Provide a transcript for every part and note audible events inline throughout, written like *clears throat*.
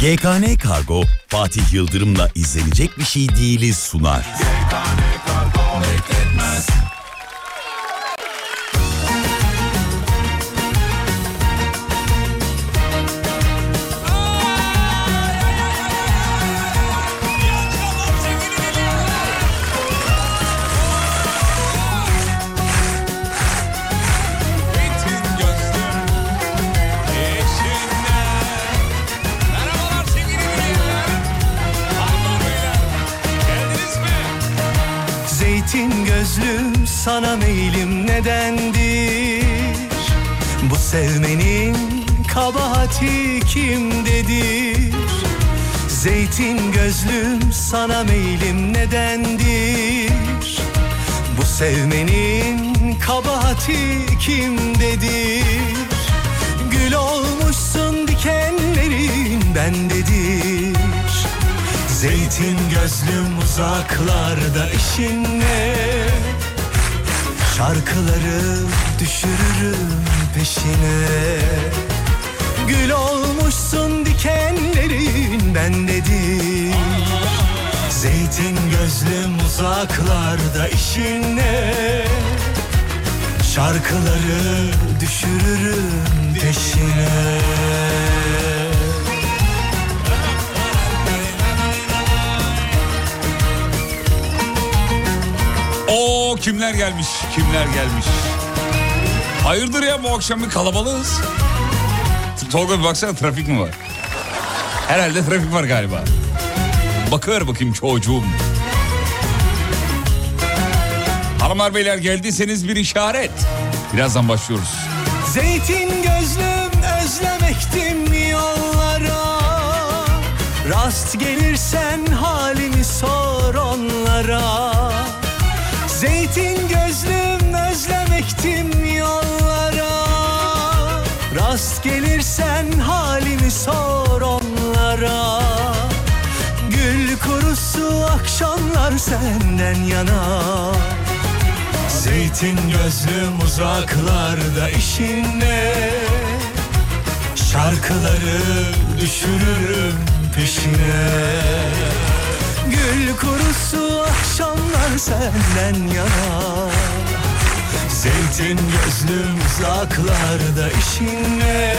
GKN Kargo Fatih Yıldırım'la izlenecek bir şey değiliz sunar. GKN sana meylim nedendir? Bu sevmenin kabahati kimdedir Zeytin gözlüm sana meylim nedendir? Bu sevmenin kabahati kimdedir Gül olmuşsun dikenlerin bendedir. Zeytin gözlüm uzaklarda işin ne Şarkıları düşürürüm peşine. Gül olmuşsun dikenlerin bendedir Zeytin gözlüm uzaklarda işin ne Şarkıları düşürürüm peşine. O kimler gelmiş? Kimler gelmiş? Hayırdır ya bu akşam bir kalabalığız. Tolga bir baksana trafik mi var? Herhalde trafik var galiba. Bakıver bakayım çocuğum. Hanımlar beyler geldiyseniz bir işaret. Birazdan başlıyoruz. Zeytin gözlüm özlemektim yollara Rast gelirsen halimi sor onlara Zeytin gözlüm özlemektim yollara. Rast gelirsen halimi sor onlara. Gül kurusu akşamlar senden yana. Zeytin gözlüm uzaklarda işin ne Şarkıları düşürürüm peşine. Gül kurusu akşamlar senden yana Zeytin gözlüm uzaklarda işin ne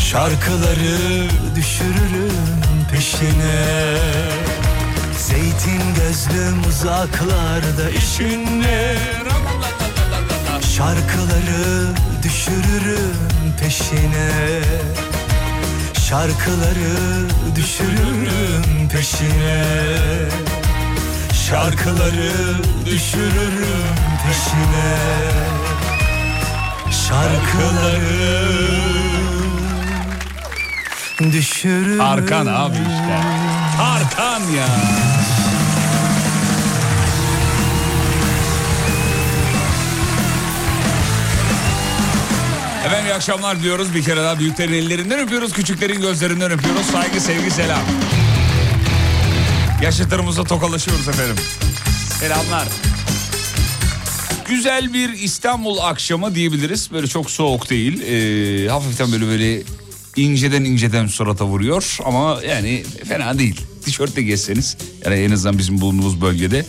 Şarkıları düşürürüm peşine. Zeytin gözlüm uzaklarda işin ne Şarkıları düşürürüm peşine. Şarkıları düşürürüm peşine Şarkıları düşürürüm peşine Şarkıları düşürürüm Tarkan abi işte. Tarkan ya. Efendim iyi akşamlar diyoruz. Bir kere daha büyüklerin ellerinden öpüyoruz. Küçüklerin gözlerinden öpüyoruz. Saygı, sevgi, selam. Yaşıtlarımızla tokalaşıyoruz efendim. Selamlar. Güzel bir İstanbul akşamı diyebiliriz. Böyle çok soğuk değil. Ee, hafiften böyle böyle inceden inceden surata vuruyor. Ama yani fena değil. Tişörtle gezseniz yani en azından bizim bulunduğumuz bölgede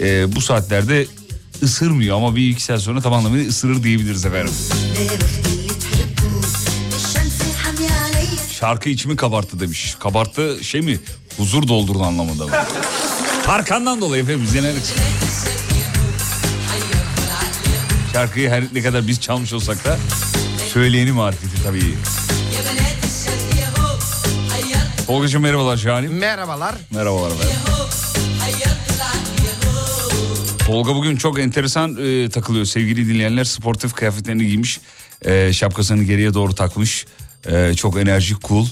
e, bu saatlerde ısırmıyor ama bir iki saat sonra tam anlamıyla ısırır diyebiliriz efendim. Şarkı içimi kabarttı demiş. Kabarttı şey mi? Huzur doldurdu anlamında mı? Tarkan'dan dolayı efendim biz deneriz. Şarkıyı her ne kadar biz çalmış olsak da söyleyeni marifeti tabii. Tolga'cığım merhabalar Şahanim. Merhabalar. Merhabalar efendim. Tolga bugün çok enteresan e, takılıyor sevgili dinleyenler. Sportif kıyafetlerini giymiş. E, şapkasını geriye doğru takmış. E, çok enerjik, cool.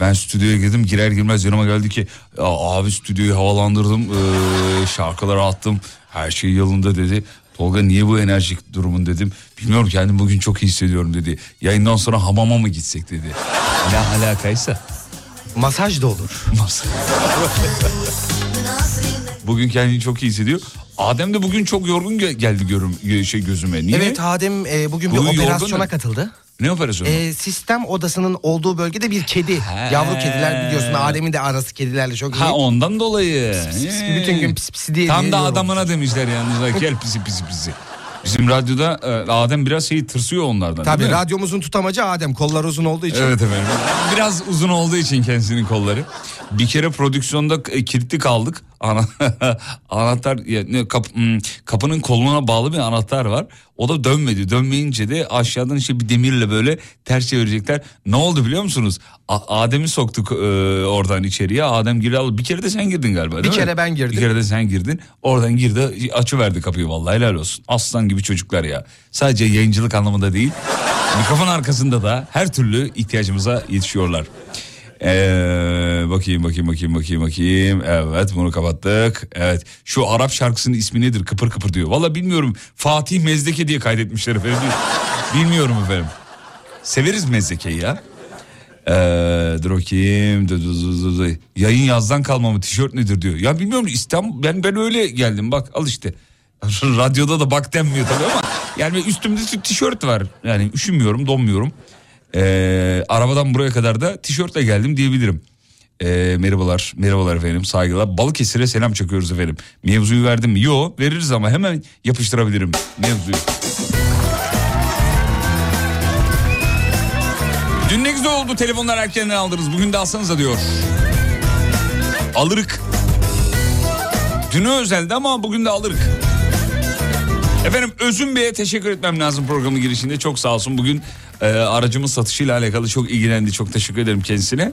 Ben stüdyoya girdim girer girmez yanıma geldi ki "Ya abi stüdyoyu havalandırdım e, şarkıları attım her şey yolunda dedi. Tolga niye bu enerjik durumun dedim. Bilmiyorum kendim bugün çok iyi hissediyorum dedi. Yayından sonra hamama mı gitsek dedi. Ne alakaysa. Masaj da olur. *laughs* Bugün kendini çok iyi hissediyor. Adem de bugün çok yorgun ge- geldi görüm, şey gözüme. Niye? Evet Adem e, bugün bir Bugün yorgun operasyona mu? katıldı. Ne operasyonu? Ee, sistem odasının olduğu bölgede bir kedi. He. Yavru kediler biliyorsun. Adem'in de arası kedilerle çok iyi. ha ondan dolayı. pis pis, Ee. bütün gün pis pis diye Tam da adamına demişler yalnız. Gel pisi pisi pisi. Bizim radyoda e, Adem biraz şey tırsıyor onlardan. Tabii radyomuzun tutamacı Adem. Kollar uzun olduğu için. Evet efendim. Biraz uzun olduğu için kendisinin kolları. Bir kere prodüksiyonda e, kilitli kaldık. Ana, *laughs* anahtar ya, ne, kap- hmm, kapının koluna bağlı bir anahtar var. O da dönmedi. Dönmeyince de aşağıdan işte bir demirle böyle ters çevirecekler. Ne oldu biliyor musunuz? A- Adem'i soktuk e, oradan içeriye. Adem girdi. Bir kere de sen girdin galiba değil Bir mi? kere ben girdim. Bir kere de sen girdin. Oradan girdi açıverdi kapıyı vallahi helal olsun. Aslan gibi çocuklar ya. Sadece yayıncılık anlamında değil. Mikrofon arkasında da her türlü ihtiyacımıza yetişiyorlar. Ee, bakayım bakayım bakayım bakayım bakayım. Evet bunu kapattık. Evet şu Arap şarkısının ismi nedir? Kıpır kıpır diyor. Valla bilmiyorum. Fatih Mezdeke diye kaydetmişler efendim. Bilmiyorum efendim. Severiz Mezdeke'yi ya. Ee, dur bakayım. Yayın yazdan kalma mı tişört nedir diyor. Ya bilmiyorum İstanbul ben ben öyle geldim bak al işte. Radyoda da bak denmiyor tabii ama yani üstümde tişört var. Yani üşümüyorum, donmuyorum. Ee, arabadan buraya kadar da tişörtle geldim diyebilirim. Ee, merhabalar, merhabalar efendim, saygılar. Balıkesir'e selam çakıyoruz efendim. Mevzuyu verdim mi? Yo, veririz ama hemen yapıştırabilirim mevzuyu. Dün ne güzel oldu telefonlar erkenden aldınız. Bugün de alsanıza diyor. Alırık. Dünü özeldi ama bugün de alırık. Efendim Özün Bey'e teşekkür etmem lazım programın girişinde. Çok sağ olsun bugün e, aracımın satışıyla alakalı çok ilgilendi. Çok teşekkür ederim kendisine.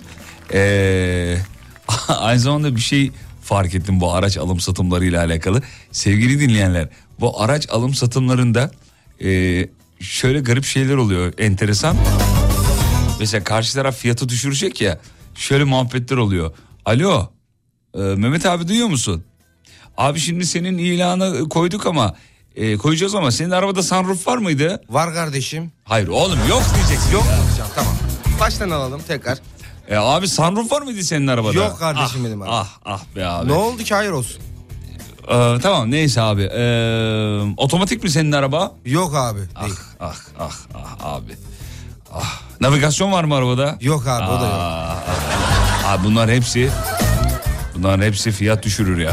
E, *laughs* aynı zamanda bir şey fark ettim bu araç alım satımlarıyla alakalı. Sevgili dinleyenler bu araç alım satımlarında e, şöyle garip şeyler oluyor enteresan. Mesela karşı taraf fiyatı düşürecek ya şöyle muhabbetler oluyor. Alo e, Mehmet abi duyuyor musun? Abi şimdi senin ilanı koyduk ama e, koyacağız ama senin arabada sunroof var mıydı? Var kardeşim. Hayır oğlum yok diyeceksin. Yok diyeceğim tamam. Baştan alalım tekrar. E, abi sunroof var mıydı senin arabada? Yok kardeşim ah, benim arabada. Ah ah be abi. Ne oldu ki hayır olsun. Ee, tamam neyse abi. Ee, otomatik mi senin araba? Yok abi. Ah Değil. ah ah ah abi. Ah. Navigasyon var mı arabada? Yok abi o da yok. Ah, ah. Abi bunlar hepsi bunların hepsi fiyat düşürür ya.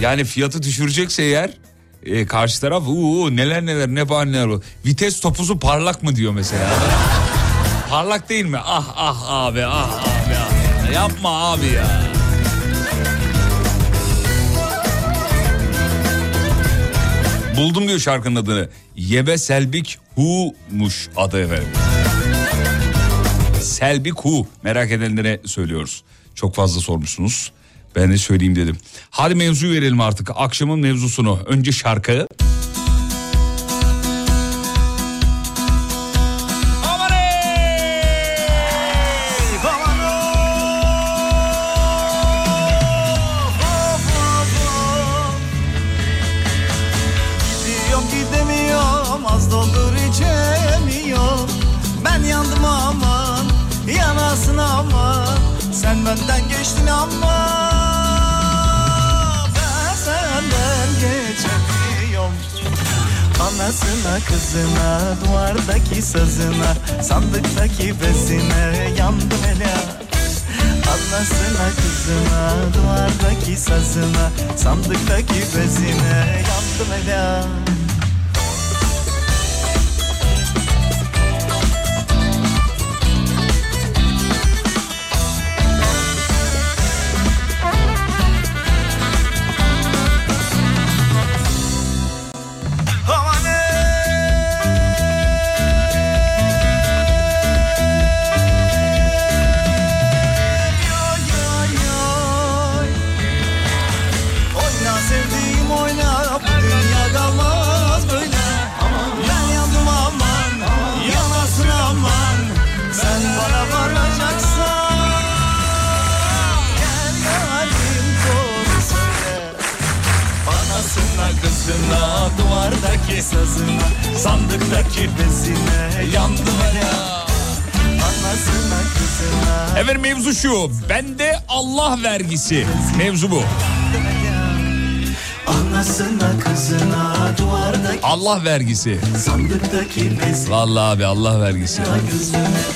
Yani fiyatı düşürecekse eğer e, karşı taraf uu, neler neler ne bahaneler o. Vites topuzu parlak mı diyor mesela. parlak değil mi? Ah ah abi ah abi ah. Yapma abi ya. Buldum diyor şarkının adını. Yebe Selbik Hu'muş adı efendim. Selbik Hu merak edenlere söylüyoruz. Çok fazla sormuşsunuz. Ben de söyleyeyim dedim. Hadi mevzuyu verelim artık. Akşamın mevzusunu. Önce şarkı. Anasına kızına duvardaki sazına Sandıktaki bezine yandım hele Anasına kızına duvardaki sazına Sandıktaki bezine yandım hele vergisi. Mevzu bu. Allah vergisi. Vallahi abi Allah vergisi.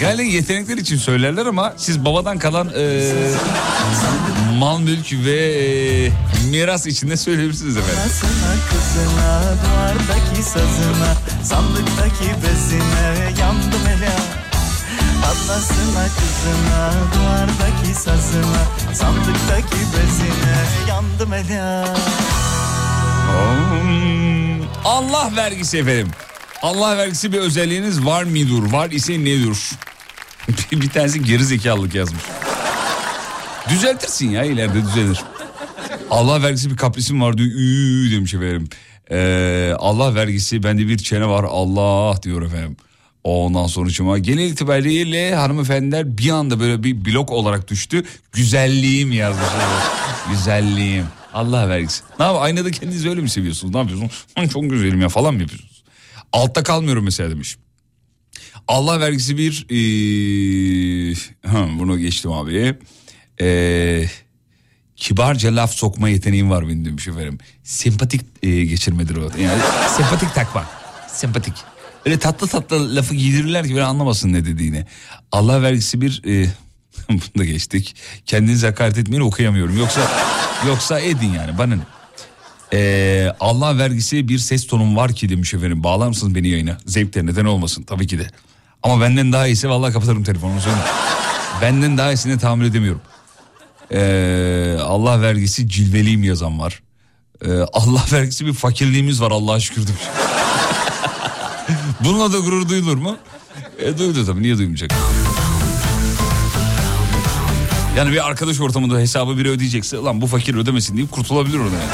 Yani yetenekler için söylerler ama siz babadan kalan e, mal mülk ve e, miras içinde söyleyebilirsiniz efendim. Anasına kızına duvardaki sazına sandıktaki bezine yandım hele Anasına kızına duvardaki sazına sandıktaki bezine yandım Hmm, Allah vergisi efendim. Allah vergisi bir özelliğiniz var mıdır? Var ise nedir? *laughs* bir tanesi geri zekalılık yazmış. Düzeltirsin ya ileride düzelir. Allah vergisi bir kaprisim var diyor. Üü demiş efendim. Ee, Allah vergisi bende bir çene var Allah diyor efendim. Ondan sonucuma genel itibariyle hanımefendiler bir anda böyle bir blok olarak düştü. Güzelliğim yazmış. *laughs* Güzelliğim. Allah vergisi. Ne yap? Aynada kendinizi öyle mi seviyorsunuz? Ne yapıyorsunuz? "Hı, Çok güzelim ya falan mı yapıyorsunuz? Altta kalmıyorum mesela demiş. Allah vergisi bir... *laughs* Ee, bunu geçtim abi. Ee, kibarca laf sokma yeteneğim var benim demiş efendim. Sempatik e, geçirmedir o. Yani sempatik takma. Sempatik. Öyle tatlı tatlı lafı giydirirler ki böyle anlamasın ne dediğini. Allah vergisi bir... E, *laughs* bunu da geçtik. Kendinize hakaret etmeyin okuyamıyorum. Yoksa yoksa edin yani bana ne? Ee, Allah vergisi bir ses tonum var ki demiş efendim. Bağlar mısınız beni yayına? Zevkler neden olmasın tabii ki de. Ama benden daha iyisi vallahi kapatırım telefonu. benden daha iyisini tahammül edemiyorum. Ee, Allah vergisi cilveliyim yazan var. Ee, Allah vergisi bir fakirliğimiz var Allah'a şükür demiş. Bununla da gurur duyulur mu? E, duydu tabii niye duymayacak? Yani bir arkadaş ortamında hesabı biri ödeyecekse lan bu fakir ödemesin deyip kurtulabilir oradan. yani.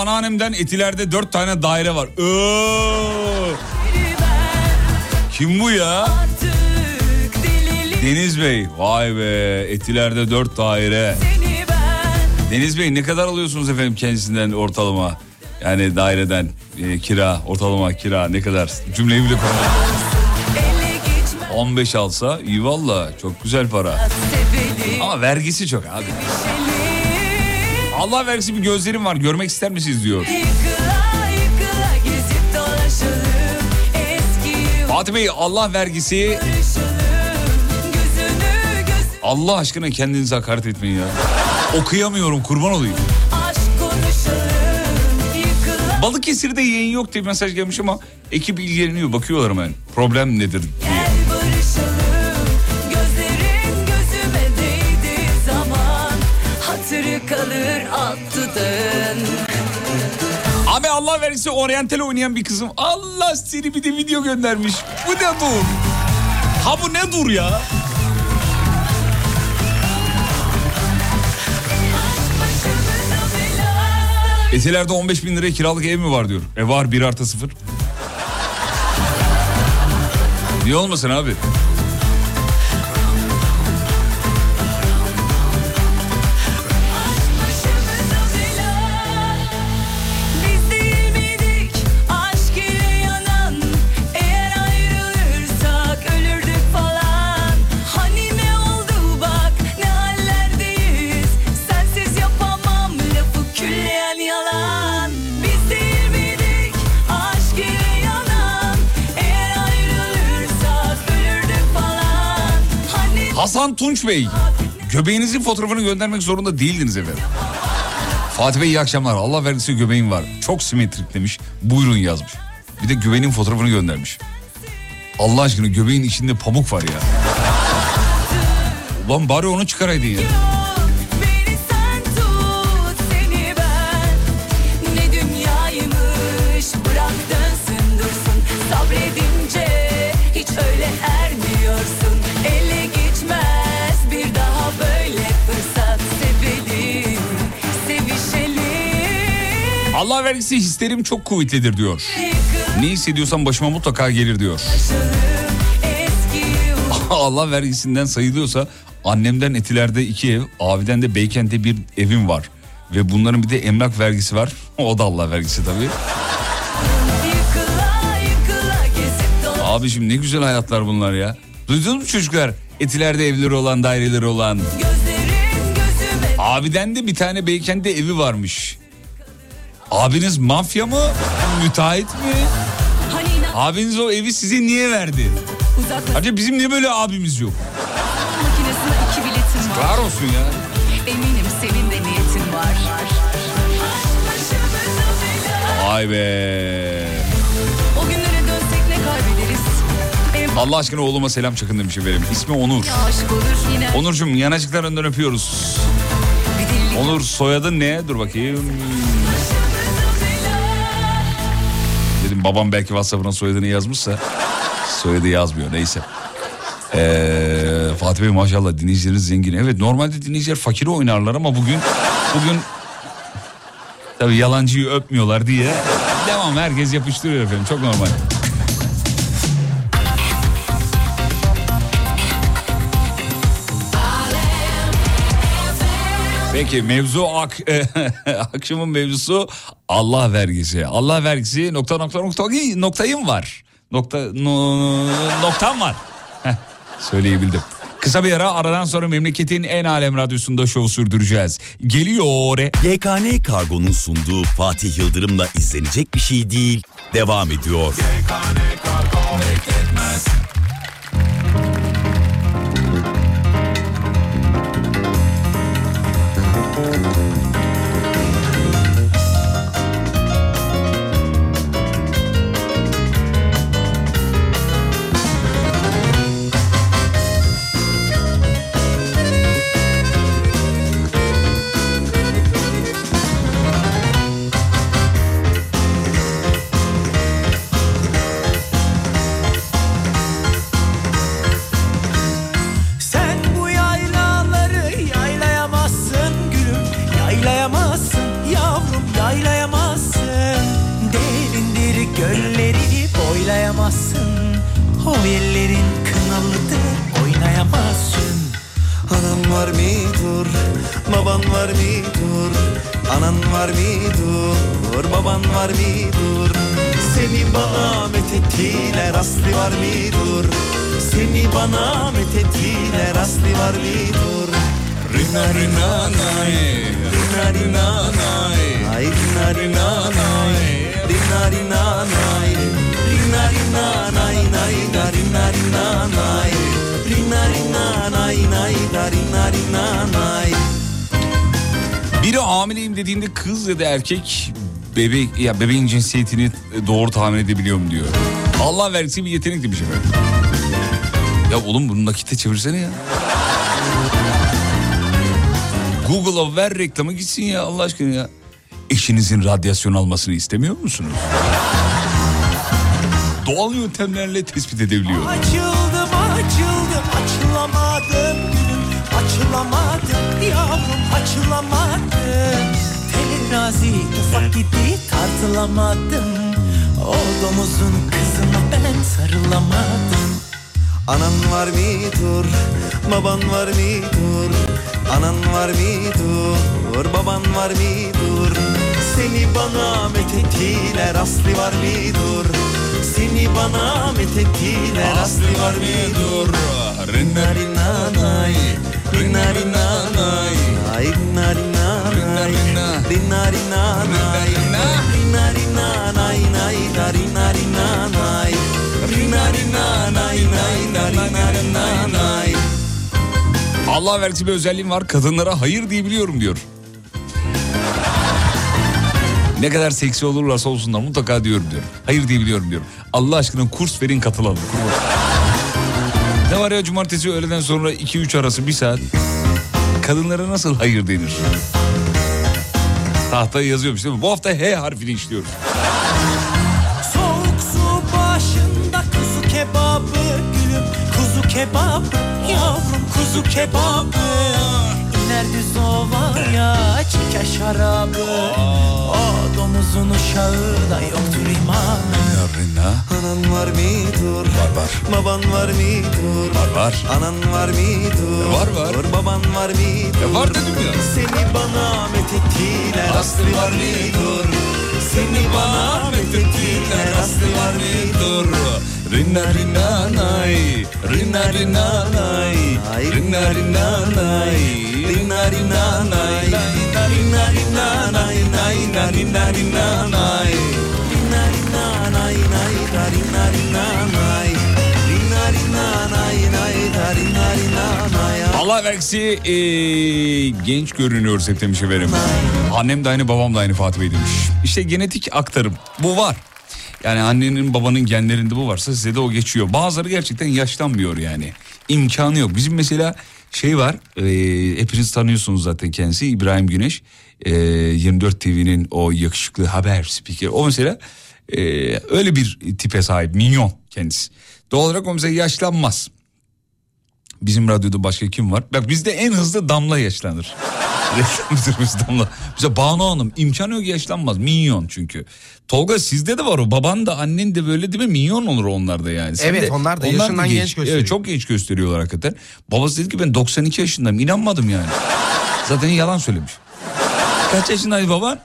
Anneannemden etilerde dört tane daire var. Oo, kim bu ya? Deniz Bey. Vay be etilerde dört daire. Deniz Bey ne kadar alıyorsunuz efendim kendisinden ortalama? Yani daireden e, kira ortalama kira ne kadar? Cümleyi bile kuramadım. ele geçmez 15 alsa iyi valla çok güzel para. Ama vergisi çok abi. Allah vergisi bir gözlerim var görmek ister misiniz diyor. Fatih Bey Allah vergisi Allah aşkına kendinize hakaret etmeyin ya. Okuyamıyorum kurban olayım. Balıkesir'de yayın yok diye mesaj gelmiş ama ekip ilgileniyor bakıyorlar hemen. Problem nedir Allah vergisi oryantal oynayan bir kızım. Allah seni bir de video göndermiş. Bu ne dur? Ha bu ne dur ya? Etilerde 15 bin liraya kiralık ev mi var diyor. E var 1 artı 0. Niye olmasın abi? Hasan Tunç Bey. Göbeğinizin fotoğrafını göndermek zorunda değildiniz efendim. Fatih Bey iyi akşamlar. Allah vergisi göbeğim var. Çok simetrik demiş. Buyurun yazmış. Bir de göbeğinin fotoğrafını göndermiş. Allah aşkına göbeğin içinde pamuk var ya. Ulan bari onu çıkaraydın ya. Hiç öyle ermiyorsun Ele Allah vergisi hislerim çok kuvvetlidir diyor. Ne hissediyorsam başıma mutlaka gelir diyor. *laughs* Allah vergisinden sayılıyorsa annemden etilerde iki ev, abiden de Beykent'te bir evim var. Ve bunların bir de emlak vergisi var. *laughs* O da Allah vergisi tabii. Abiciğim ne güzel hayatlar bunlar ya. Duydunuz mu çocuklar? Etilerde evleri olan, daireleri olan. Abiden de bir tane Beykent'te evi varmış. Abiniz mafya mı? Müteahhit mi? Abiniz o evi size niye verdi? Acaba bizim niye böyle abimiz yok? Var olsun ya. Eminim senin de niyetin var. Vay be. O günlere dönsek ne kaybederiz? Allah aşkına oğluma selam çakın demiş efendim. İsmi Onur. Onurcuğum yanacıklarından öpüyoruz. Bir delilik Onur soyadın ne? Dur bakayım. Dedim babam belki WhatsApp'ına soyadını yazmışsa soyadı yazmıyor neyse. Ee, Fatih Bey maşallah dinleyicileriniz zengin. Evet normalde dinleyiciler fakiri oynarlar ama bugün bugün tabii yalancıyı öpmüyorlar diye devam herkes yapıştırıyor efendim çok normal. Peki mevzu ak *laughs* akşamın mevzusu Allah vergisi. Allah vergisi nokta nokta nokta noktayım var. Nokta no, noktam var. *laughs* Heh, söyleyebildim. Kısa bir ara aradan sonra memleketin en alem radyosunda şov sürdüreceğiz. Geliyor. YKN Kargo'nun sunduğu Fatih Yıldırım'la izlenecek bir şey değil. Devam ediyor. Sen var mıdır, baban var mıdır? Anan var mıdır, baban var mıdır? Seni bana methettiler aslı var mıdır? Seni bana methettiler aslı var mıdır? Rina rina nay, rina rina nay, ay rina rina nay, rina rina nay, rina rina nay nay rina rina nay, rina rina nay nay da rina rina nay. Biri hamileyim dediğinde kız ya da erkek bebek ya bebeğin cinsiyetini doğru tahmin edebiliyorum diyor. Allah vergisi bir yetenek demiş efendim. Ya oğlum bunu nakite çevirsene ya. Google'a ver reklamı gitsin ya Allah aşkına ya. Eşinizin radyasyon almasını istemiyor musunuz? Doğal yöntemlerle tespit edebiliyor. Açıldım açıldım gülüm Açılamadım yavrum açılamadım Terazi ufak gibi tartılamadım O domuzun kızına ben sarılamadım Anan var mıdır, baban var mıdır? Anan var mıdır, baban var mıdır? Seni bana methettiler aslı var mıdır? Seni bana methettiler aslı var mıdır? Rina rina nay, Allah vergisi bir özelliğim var kadınlara hayır diyebiliyorum diyor. Ne kadar seksi olurlarsa olsunlar mutlaka diyorum diyorum. Hayır diyebiliyorum diyorum. Allah aşkına kurs verin katılalım. Ne var ya cumartesi öğleden sonra 2-3 arası bir saat. Kadınlara nasıl hayır denir? Tahtaya yazıyormuş değil mi? Bu hafta H harfini işliyoruz. Soğuk su başında kuzu kebabı gülüm kuzu kebabı yavrum kuzu kebabı düz ovaya çeker şarabı O domuzun uşağı da yoktur iman Rina. Anan var mıdır? Var var. Baban var mıdır? Var var. Anan var mıdır? Var, var. Baban var mıdır? Ya var dedim ya. Seni bana methettiler aslı var mıdır? Seni bana methettiler aslı var mıdır? Rina rina nay, rina rina nay, rina rina nay, rina rina nay, rina rina nay, nay, rina rina nay. Allah vergisi eee, genç görünüyoruz hep demiş efendim. Annem de aynı babam da aynı Fatih Bey demiş. İşte genetik aktarım bu var. Yani annenin babanın genlerinde bu varsa size de o geçiyor. Bazıları gerçekten yaşlanmıyor yani. İmkanı yok. Bizim mesela şey var eee hepiniz tanıyorsunuz zaten kendisi İbrahim Güneş. Eee, 24 TV'nin o yakışıklı haber spikeri. O mesela eee, öyle bir tipe sahip minyon kendisi. Doğal olarak o mesela yaşlanmaz. Bizim radyoda başka kim var? Bak bizde en hızlı Damla yaşlanır. *laughs* Reklam müdürümüz Damla. Mesela Banu Hanım imkanı yok yaşlanmaz. Minyon çünkü. Tolga sizde de var o. Baban da annen de böyle değil mi? Minyon olur onlar da yani. Sen Evet, de- onlar da yaşından genç gösteriyor. Evet çok genç gösteriyorlar hakikaten. Babası dedi ki ben 92 yaşındayım. İnanmadım yani. *laughs* Zaten yalan söylemiş. Kaç yaşındaydı baban?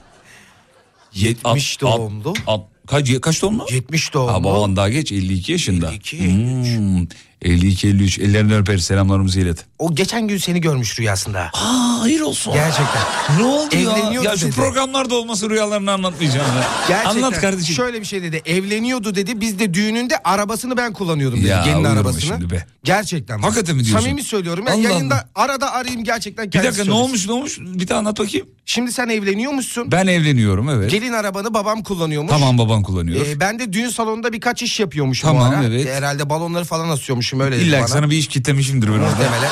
70 At- at- doğumlu. at- kaç, kaç doğumlu? 70 doğumlu. Ha, baban daha geç 52 yaşında. 52, 53. Hmm, 52 53 ellerinden öper selamlarımızı ilet. O geçen gün seni görmüş rüyasında. Aa hayır olsun. Gerçekten. Ne oldu ya? Evleniyordu Ya şu dedi. programlarda olması rüyalarını anlatmayacağım ya. Gerçekten. Anlat kardeşim. Şöyle bir şey dedi. Evleniyordu dedi. Biz de düğününde arabasını ben kullanıyordum dedi. Ya, gelin arabasını. şimdi be. Gerçekten. Hakikaten mi diyorsun? Samimi söylüyorum. Ya, Allah yayında Allah. arada arayayım gerçekten bir dakika ne olmuş ne olmuş? Bir daha anlat bakayım. Şimdi sen evleniyormuşsun. Ben evleniyorum evet. Gelin arabanı babam kullanıyormuş. Tamam baban kullanıyor. Ee, ben de düğün salonunda birkaç iş yapıyormuşum Tamam, bu ara. evet. Herhalde balonları falan asıyormuşum öyle dedi İlla bana. sana bir iş kitlemişimdir ben orada. Muhtemelen.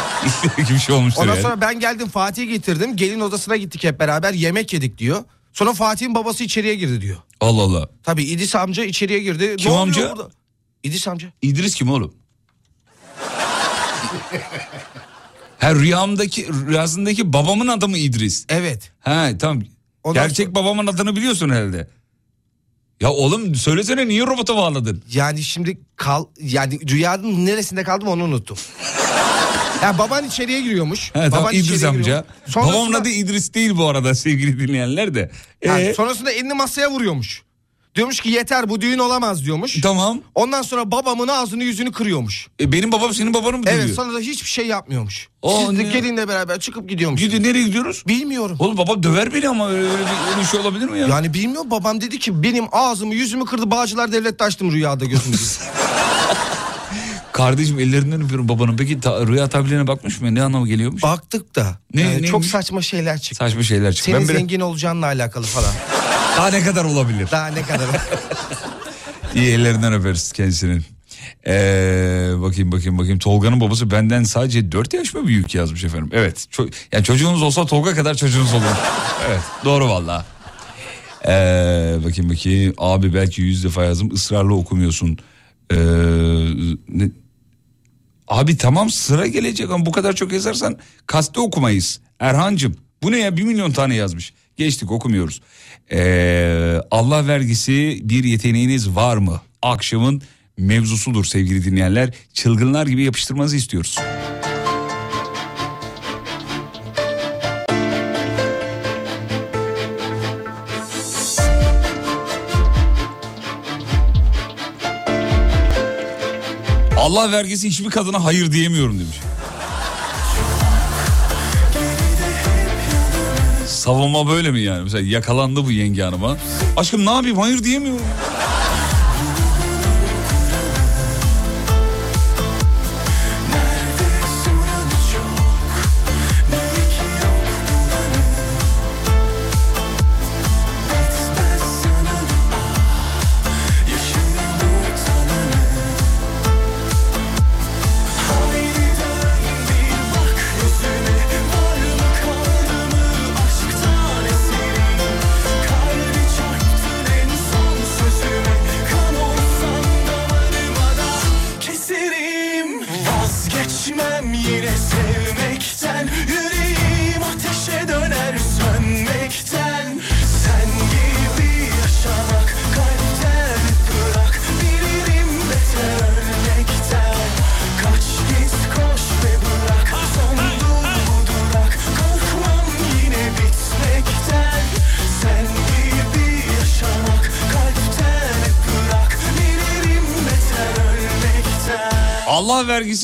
*laughs* İlla bir şey olmuştur Ondan yani. sonra ben geldim Fatih'i getirdim. Gelin odasına gittik hep beraber yemek yedik diyor. Sonra Fatih'in babası içeriye girdi diyor. Allah Allah. Tabii İdris amca içeriye girdi. Kim ne oluyor amca? burada? İdris amca. İdris kim oğlum? ha rüyamdaki rüyasındaki babamın adı mı İdris? Evet. Ha tamam. Ondan Gerçek babamın adını biliyorsun herhalde. Ya oğlum söylesene niye robota bağladın? Yani şimdi kal yani rüyanın neresinde kaldım onu unuttum. ya baban içeriye giriyormuş. He, tamam baban İdris amca. Sonrasında, Babamın adı İdris değil bu arada sevgili dinleyenler de. Ee, sonrasında elini masaya vuruyormuş. Diyormuş ki yeter bu düğün olamaz diyormuş. tamam. Ondan sonra babamın ağzını yüzünü kırıyormuş. E, benim babam senin babanı mı Evet sonra da hiçbir şey yapmıyormuş. Aa, Siz de ne? gelinle beraber çıkıp gidiyormuş. Gidiyor nereye gidiyoruz? Bilmiyorum. Oğlum babam döver beni ama öyle, öyle, bir, şey olabilir mi ya? Yani bilmiyorum babam dedi ki benim ağzımı yüzümü kırdı Bağcılar Devlet'te açtım rüyada gözümü. *laughs* Kardeşim ellerinden öpüyorum babanın. Peki ta- rüya tabirlerine bakmış mı? Ne anlamı geliyormuş? Baktık da Ne- yani neymiş? çok saçma şeyler çıktı. Saçma şeyler çıktı. Senin Ben zengin olacağınla alakalı falan. *laughs* Daha ne kadar olabilir? Daha ne kadar. *laughs* İyi ellerinden öperiz kendisinin. Ee, bakayım bakayım bakayım. Tolga'nın babası benden sadece 4 yaş mı büyük yazmış efendim. Evet. Ço- yani çocuğunuz olsa Tolga kadar çocuğunuz olur. evet doğru valla. Ee, bakayım bakayım. Abi belki yüz defa yazdım. ısrarla okumuyorsun. Ee, ne? Abi tamam sıra gelecek ama bu kadar çok yazarsan kaste okumayız. Erhancım bu ne ya bir milyon tane yazmış. Geçtik okumuyoruz. Ee, Allah vergisi bir yeteneğiniz var mı? Akşamın mevzusudur sevgili dinleyenler. Çılgınlar gibi yapıştırmanızı istiyoruz. Allah vergisi hiçbir kadına hayır diyemiyorum demiş. Savunma böyle mi yani? Mesela yakalandı bu yenge hanıma. Aşkım ne yapayım hayır diyemiyorum.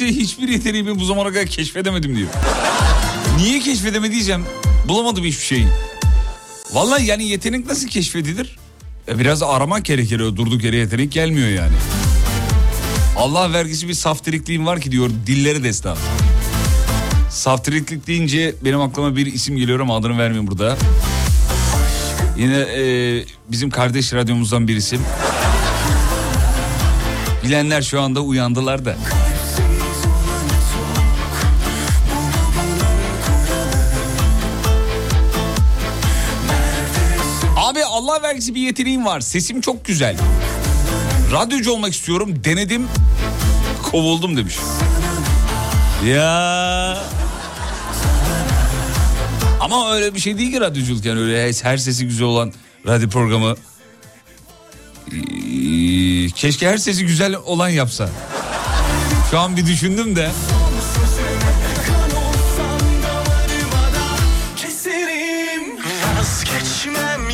Vergisi hiçbir yeteneğimi bu zamana kadar keşfedemedim diyor. Niye keşfedemediysem bulamadım hiçbir şeyi. Vallahi yani yetenek nasıl keşfedilir? E biraz aramak gerekir. Durduk yere yetenek gelmiyor yani. Allah vergisi bir saftirikliğim var ki diyor dilleri destan. Saftiriklik deyince benim aklıma bir isim geliyor ama adını vermeyeyim burada. Yine e, bizim kardeş radyomuzdan bir isim. Bilenler şu anda uyandılar da. Allah vergisi bir yeteneğim var. Sesim çok güzel. Radyocu olmak istiyorum. Denedim. Kovuldum demiş. Ya. Ama öyle bir şey değil ki radyoculuk yani öyle her sesi güzel olan radyo programı. Ee, Keşke her sesi güzel olan yapsa. Şu an bir düşündüm de.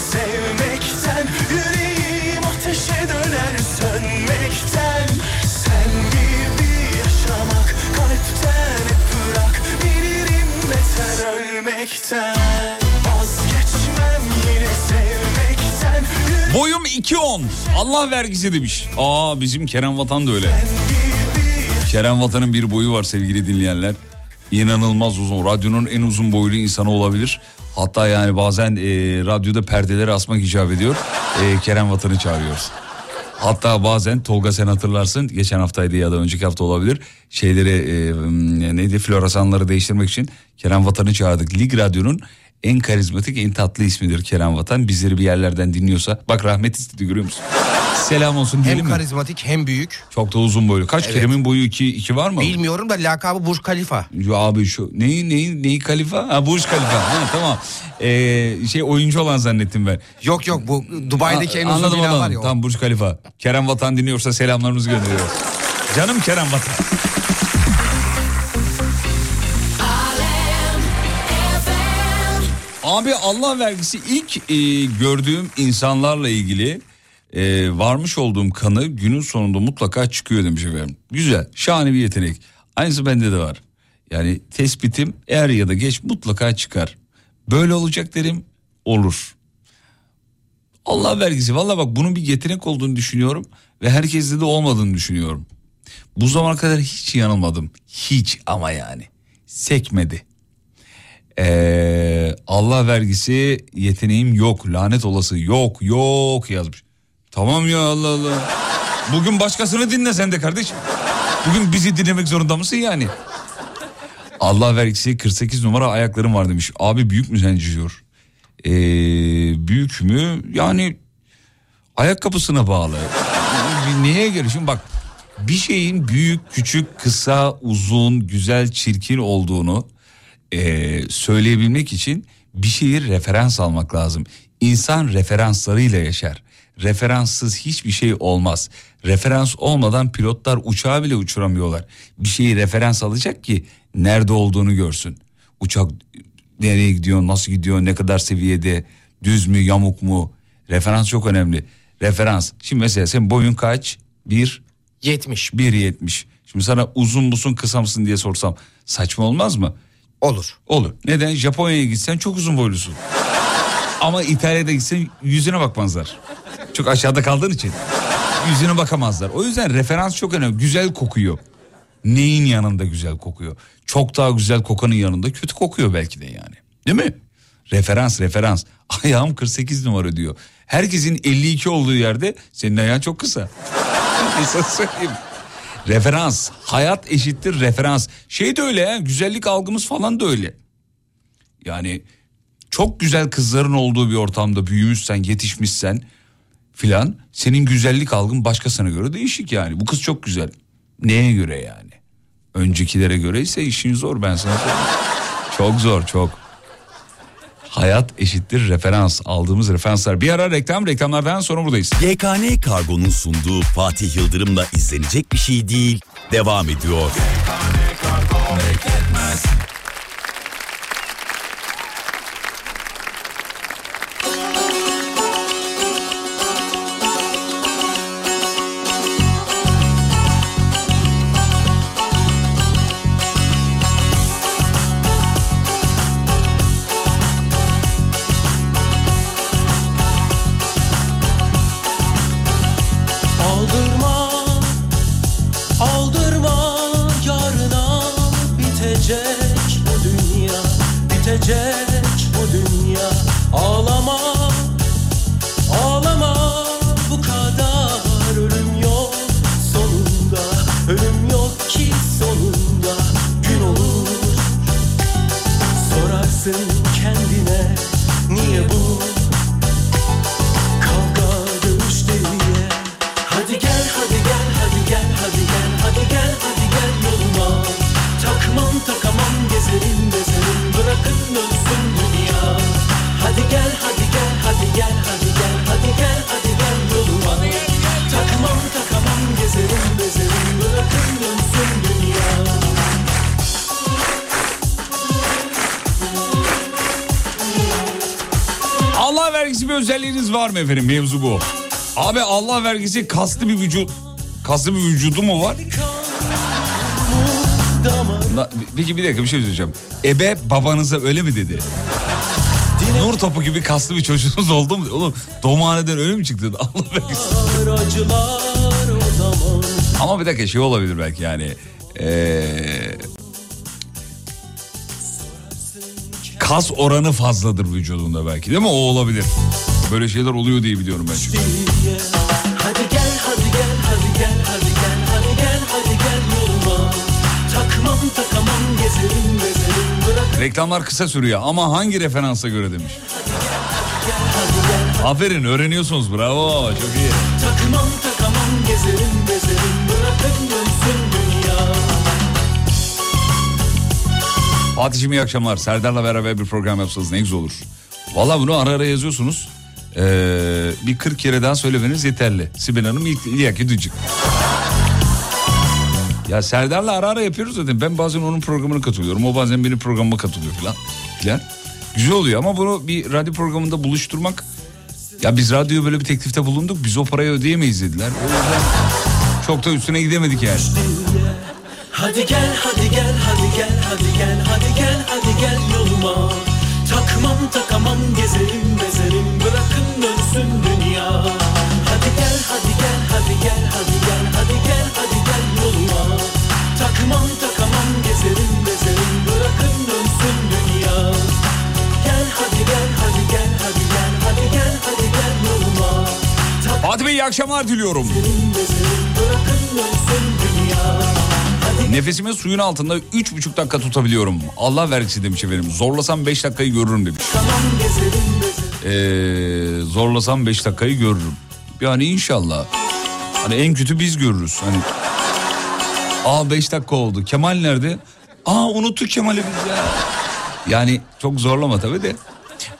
sevmekten Yüreğim ateşe döner sönmekten Sen gibi yaşamak Kalpten hep bırak Bilirim beter ölmekten Vazgeçmem yine sevmekten Boyum 2.10. Allah vergisi demiş. Aa bizim Kerem Vatan da öyle. Kerem Vatan'ın bir boyu var sevgili dinleyenler. İnanılmaz uzun. Radyonun en uzun boylu insanı olabilir. Hatta yani bazen e, radyoda perdeleri asmak icap ediyor. E, Kerem Vatan'ı çağırıyoruz. Hatta bazen Tolga sen hatırlarsın geçen haftaydı ya da önceki hafta olabilir. Şeyleri e, neydi floresanları değiştirmek için Kerem Vatan'ı çağırdık. Lig Radyo'nun en karizmatik en tatlı ismidir Kerem Vatan. Bizleri bir yerlerden dinliyorsa bak rahmet istedi görüyor musun? Selam olsun diyelim Hem mi? karizmatik hem büyük. Çok da uzun boylu. Kaç Evet. Kerem'in boyu 2 2 var mı? Bilmiyorum da lakabı Burj Khalifa. Yo abi şu neyi neyi neyi kalifa? Ha Burj Khalifa. Ha, tamam. Ee, şey oyuncu olan zannettim ben. Yok yok bu Dubai'deki en uzun bina var ya. o. Tam Burj Khalifa. Kerem Vatan dinliyorsa selamlarımızı gönderiyoruz. Canım Kerem Vatan. Abi Allah vergisi ilk e, gördüğüm insanlarla ilgili e, varmış olduğum kanı günün sonunda mutlaka çıkıyor demiş efendim. Güzel, şahane bir yetenek. Aynısı bende de var. Yani tespitim er ya da geç mutlaka çıkar. Böyle olacak derim, olur. Allah vergisi. Valla bak bunun bir yetenek olduğunu düşünüyorum ve herkeste de olmadığını düşünüyorum. Bu zamana kadar hiç yanılmadım. Hiç ama yani. Sekmedi. Ee, Allah vergisi yeteneğim yok lanet olası yok yok yazmış. Tamam ya Allah Allah. Bugün başkasını dinle sen de kardeşim. Bugün bizi dinlemek zorunda mısın yani? Allah vergisi 48 numara ayaklarım var demiş. Abi büyük mü sence diyor. Ee, büyük mü? Yani ayakkabısına bağlı. Neye göre? Şimdi bak bir şeyin büyük, küçük, kısa, uzun, güzel, çirkin olduğunu e, söyleyebilmek için bir şeyi referans almak lazım. İnsan referanslarıyla yaşar. Referanssız hiçbir şey olmaz. Referans olmadan pilotlar uçağı bile uçuramıyorlar. Bir şeyi referans alacak ki nerede olduğunu görsün. Uçak nereye gidiyor, nasıl gidiyor, ne kadar seviyede, düz mü, yamuk mu? Referans çok önemli. Referans. Şimdi mesela sen boyun kaç? Bir 70 1.70. Şimdi sana uzun musun kısa mısın diye sorsam saçma olmaz mı? olur. Olur. Neden? Japonya'ya gitsen çok uzun boylusun. Ama İtalya'da gitsen yüzüne bakmazlar. Çok aşağıda kaldığın için. Yüzüne bakamazlar. O yüzden referans çok önemli. Güzel kokuyor. Neyin yanında güzel kokuyor? Çok daha güzel kokanın yanında kötü kokuyor belki de yani. Değil mi? Referans referans. *laughs* Ayağım 48 numara diyor. Herkesin 52 olduğu yerde senin ayağın çok kısa. *laughs* Referans. Hayat eşittir referans. Şey de öyle ya güzellik algımız falan da öyle. Yani çok güzel kızların olduğu bir ortamda büyümüşsen, yetişmişsen filan senin güzellik algın başkasına göre değişik yani. Bu kız çok güzel. Neye göre yani? Öncekilere göre ise işin zor ben sana söyleyeyim. *laughs* Çok zor çok. Hayat eşittir referans. Aldığımız referanslar. Bir ara reklam reklamlardan sonra buradayız. YKN Kargo'nun sunduğu Fatih Yıldırım'la izlenecek bir şey değil. Devam ediyor. Aldırma, Allah vergisi kaslı bir vücut. Kaslı bir vücudu mu var? Peki bir dakika bir şey söyleyeceğim. Ebe babanıza öyle mi dedi? Nur topu gibi kaslı bir çocuğunuz oldu mu? Oğlum doğumhaneden öyle mi çıktı? *laughs* Allah vergisi. Ama bir dakika şey olabilir belki yani. Ee, kas oranı fazladır vücudunda belki değil mi? O olabilir. Böyle şeyler oluyor diye biliyorum ben çünkü. Reklamlar kısa sürüyor ama hangi referansa göre demiş. Aferin öğreniyorsunuz bravo çok iyi. Takmam takamam gezerim gezerim bırakın dönsün dünya Fatih'cim iyi akşamlar. Serdar'la beraber bir program yapsanız ne güzel olur. Valla bunu ara ara yazıyorsunuz. Ee, bir 40 kere daha söylemeniz yeterli. Sibel Hanım ilk illaki duyacak. Ya Serdar'la ara ara yapıyoruz zaten. Ben bazen onun programına katılıyorum. O bazen benim programıma katılıyor falan. filan. Güzel oluyor ama bunu bir radyo programında buluşturmak... Ya biz radyoya böyle bir teklifte bulunduk. Biz o parayı ödeyemeyiz dediler. O yüzden çok da üstüne gidemedik yani. Hadi gel hadi gel hadi gel hadi gel hadi gel hadi gel yoluma Takmam takamam gezerim bezerim bırakın dönsün dünya Hadi gel hadi Takmam takamam gezerim bezerim bırakın dönsün dünya Gel hadi gel hadi gel hadi gel hadi gel hadi gel yoluma Fatih Bey iyi akşamlar diliyorum. Takmam bezerim bırakın dönsün dünya Nefesimi suyun altında üç buçuk dakika tutabiliyorum. Allah vergisi demiş efendim. Zorlasam beş dakikayı görürüm demiş. Tamam gezerim bezerim Ee, zorlasam beş dakikayı görürüm. Yani inşallah. Hani en kötü biz görürüz. Hani Aa beş dakika oldu. Kemal nerede? Aa unuttuk Kemal'i biz ya. Yani çok zorlama tabii de.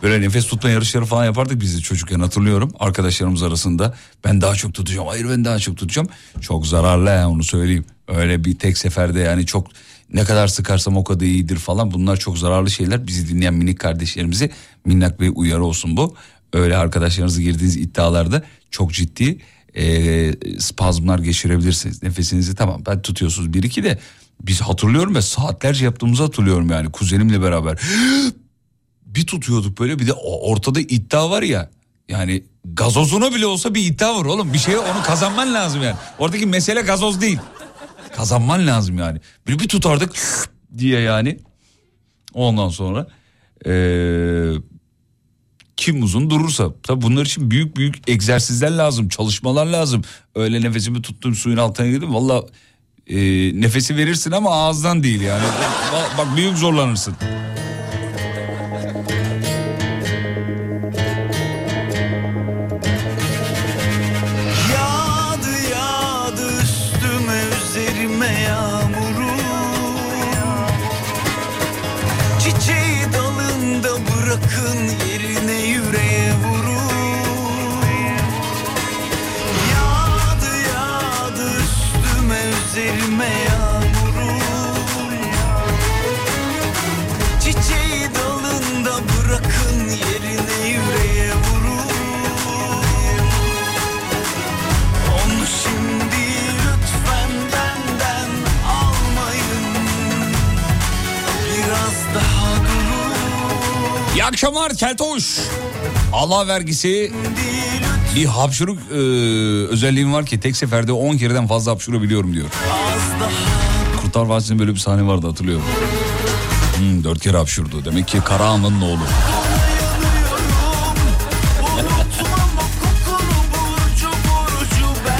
Böyle nefes tutma yarışları falan yapardık biz de çocukken hatırlıyorum. Arkadaşlarımız arasında ben daha çok tutacağım. Hayır ben daha çok tutacağım. Çok zararlı ya onu söyleyeyim. Öyle bir tek seferde yani çok ne kadar sıkarsam o kadar iyidir falan. Bunlar çok zararlı şeyler. Bizi dinleyen minik kardeşlerimizi minnak bir uyarı olsun bu. Öyle arkadaşlarınızı girdiğiniz iddialarda çok ciddi e, spazmlar geçirebilirsiniz. Nefesinizi tamam ben tutuyorsunuz bir iki de biz hatırlıyorum ve saatlerce yaptığımızı hatırlıyorum yani kuzenimle beraber. *gasps* bir tutuyorduk böyle bir de ortada iddia var ya. Yani gazozuna bile olsa bir iddia var oğlum. Bir şeye onu kazanman lazım yani. Oradaki mesele gazoz değil. Kazanman lazım yani. Bir, bir tutardık *laughs* diye yani. Ondan sonra eee, kim uzun durursa. Tabii bunlar için büyük büyük egzersizler lazım. Çalışmalar lazım. Öyle nefesimi tuttum suyun altına girdim. Valla eee, nefesi verirsin ama ağızdan değil yani. Bak, bak büyük zorlanırsın. Akşamlar Keltoş. Allah vergisi bir hapşuruk e, özelliğim var ki tek seferde 10 kereden fazla hapşurabiliyorum diyor. Kurtlar Vadisi'nde böyle bir sahne vardı hatırlıyorum. Hmm, dört kere hapşurdu. Demek ki Karahanlı'nın oğlu.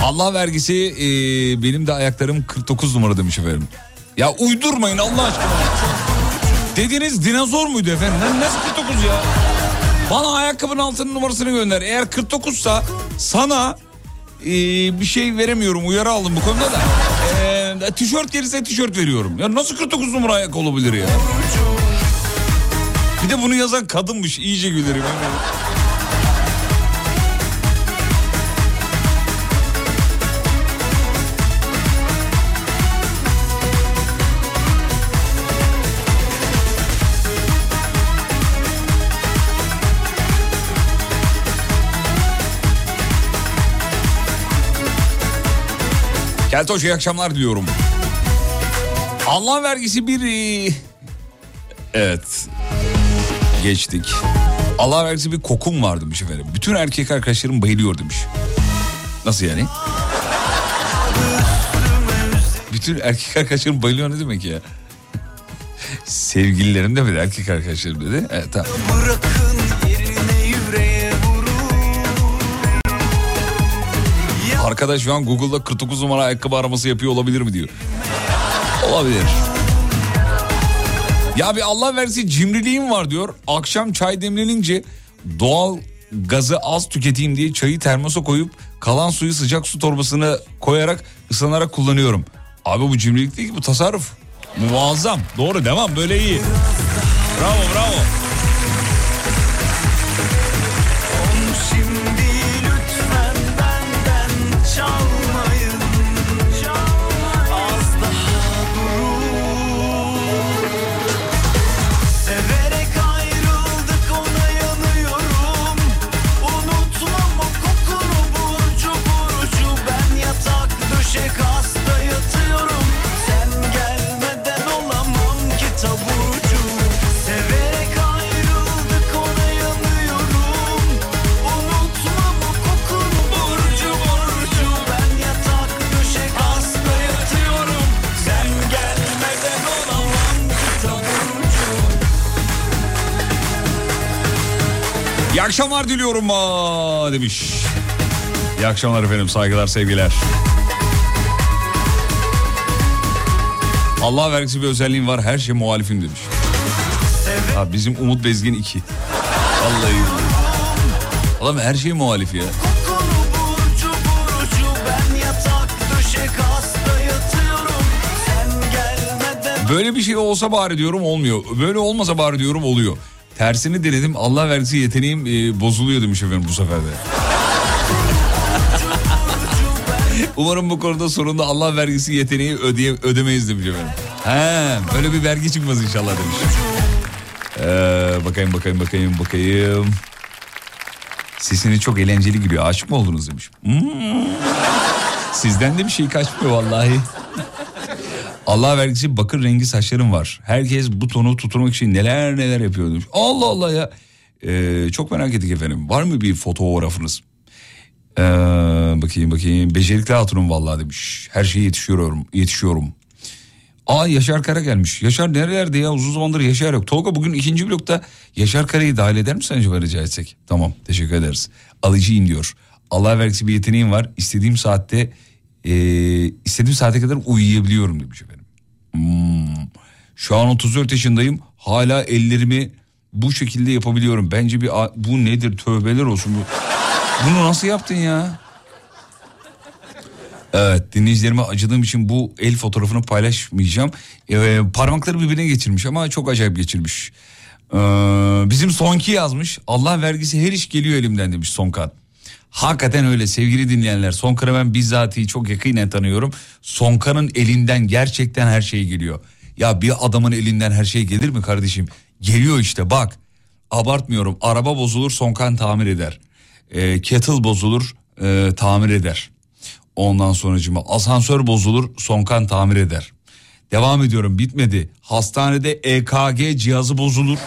Allah vergisi e, benim de ayaklarım 49 numara demiş efendim. Ya uydurmayın Allah aşkına. Dediğiniz dinozor muydu efendim? Lan Nasıl 49 ya? Bana ayakkabının altının numarasını gönder. Eğer 49 sa sana e, bir şey veremiyorum. Uyarı aldım bu konuda da. E, tişört gelirse tişört veriyorum. Ya nasıl 49 numara ayak olabilir ya? Bir de bunu yazan kadınmış. İyice gülerim. Keltoş iyi akşamlar diliyorum. Allah vergisi bir... e, Evet. Geçtik. Allah vergisi bir kokum var demiş efendim. Bütün erkek arkadaşlarım bayılıyor demiş. Nasıl yani? Bütün erkek arkadaşlarım bayılıyor ne demek ya? Sevgililerim de mi erkek arkadaşlarım dedi. Evet tamam. Arkadaş şu an Google'da 49 numara ayakkabı araması yapıyor olabilir mi diyor. Olabilir. Ya bir Allah versin cimriliğim var diyor. Akşam çay demlenince doğal gazı az tüketeyim diye çayı termosa koyup kalan suyu sıcak su torbasına koyarak ıslanarak kullanıyorum. Abi bu cimrilik değil ki bu tasarruf. Muazzam. Doğru devam böyle iyi. Bravo bravo. Akşamlar diliyorum aa, demiş. İyi akşamlar efendim saygılar sevgiler. Allah vergisi bir özelliğim var her şey muhalifim demiş. Ha, bizim Umut Bezgin 2. Vallahi. Adam her şey muhalif ya. Böyle bir şey olsa bari diyorum olmuyor. Böyle olmasa bari diyorum oluyor. Tersini denedim Allah vergisi yeteneğim e, bozuluyor demiş efendim bu sefer de. *laughs* Umarım bu konuda sonunda Allah vergisi yeteneği ödeye, ödemeyiz demiş efendim. He, böyle bir vergi çıkmaz inşallah demiş. Ee, bakayım bakayım bakayım bakayım. Sesini çok eğlenceli giriyor. Aşık mı oldunuz demiş. Hmm. Sizden de bir şey kaçmıyor vallahi. Allah vergisi bakır rengi saçlarım var. Herkes bu tonu tutturmak için neler neler yapıyor demiş. Allah Allah ya. Ee, çok merak ettik efendim. Var mı bir fotoğrafınız? Ee, bakayım bakayım. Becerikli hatunum vallahi demiş. Her şeye yetişiyorum. Yetişiyorum. Aa Yaşar Kara gelmiş. Yaşar nerelerde ya? Uzun zamandır Yaşar yok. Tolga bugün ikinci blokta Yaşar Kara'yı dahil eder misin acaba rica etsek? Tamam teşekkür ederiz. Alıcıyım diyor. Allah vergisi bir yeteneğim var. İstediğim saatte e, istediğim saate kadar uyuyabiliyorum demiş efendim. Hmm. Şu an 34 yaşındayım. Hala ellerimi bu şekilde yapabiliyorum. Bence bir bu nedir tövbeler olsun. Bu, bunu nasıl yaptın ya? Evet dinleyicilerime acıdığım için bu el fotoğrafını paylaşmayacağım. Ee, parmakları birbirine geçirmiş ama çok acayip geçirmiş. Ee, bizim Sonki yazmış. Allah vergisi her iş geliyor elimden demiş Sonkan. Hakikaten öyle sevgili dinleyenler. Sonkan'ı ben bizzatihi çok yakinen tanıyorum. Sonkan'ın elinden gerçekten her şey geliyor. Ya bir adamın elinden her şey gelir mi kardeşim? Geliyor işte bak. Abartmıyorum. Araba bozulur Sonkan tamir eder. Ee, kettle bozulur e, tamir eder. Ondan sonracıma asansör bozulur Sonkan tamir eder. Devam ediyorum bitmedi. Hastanede EKG cihazı bozulur.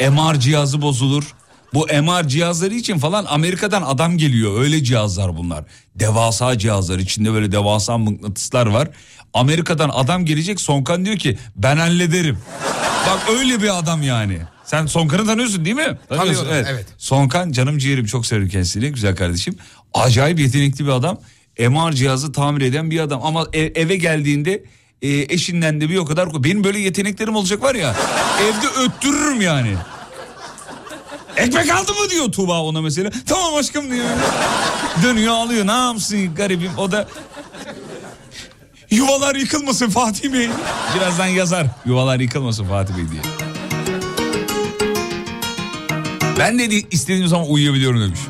MR cihazı bozulur. Bu MR cihazları için falan Amerika'dan adam geliyor. Öyle cihazlar bunlar. Devasa cihazlar içinde böyle devasa mıknatıslar var. Amerika'dan adam gelecek Sonkan diyor ki ben hallederim. Bak öyle bir adam yani. Sen Sonkan'ı tanıyorsun değil mi? Tanıyorsun, Tanıyorum, evet. Sonkan canım ciğerim çok severim kendisini güzel kardeşim. Acayip yetenekli bir adam. MR cihazı tamir eden bir adam ama e- eve geldiğinde e, eşinden de bir o kadar benim böyle yeteneklerim olacak var ya evde öttürürüm yani. Ekmek aldı mı diyor Tuğba ona mesela. Tamam aşkım diyor. Dönüyor alıyor ne yapsın garibim o da Yuvalar yıkılmasın Fatih Bey. Birazdan yazar. Yuvalar yıkılmasın Fatih Bey diye. Ben de istediğim zaman uyuyabiliyorum demiş.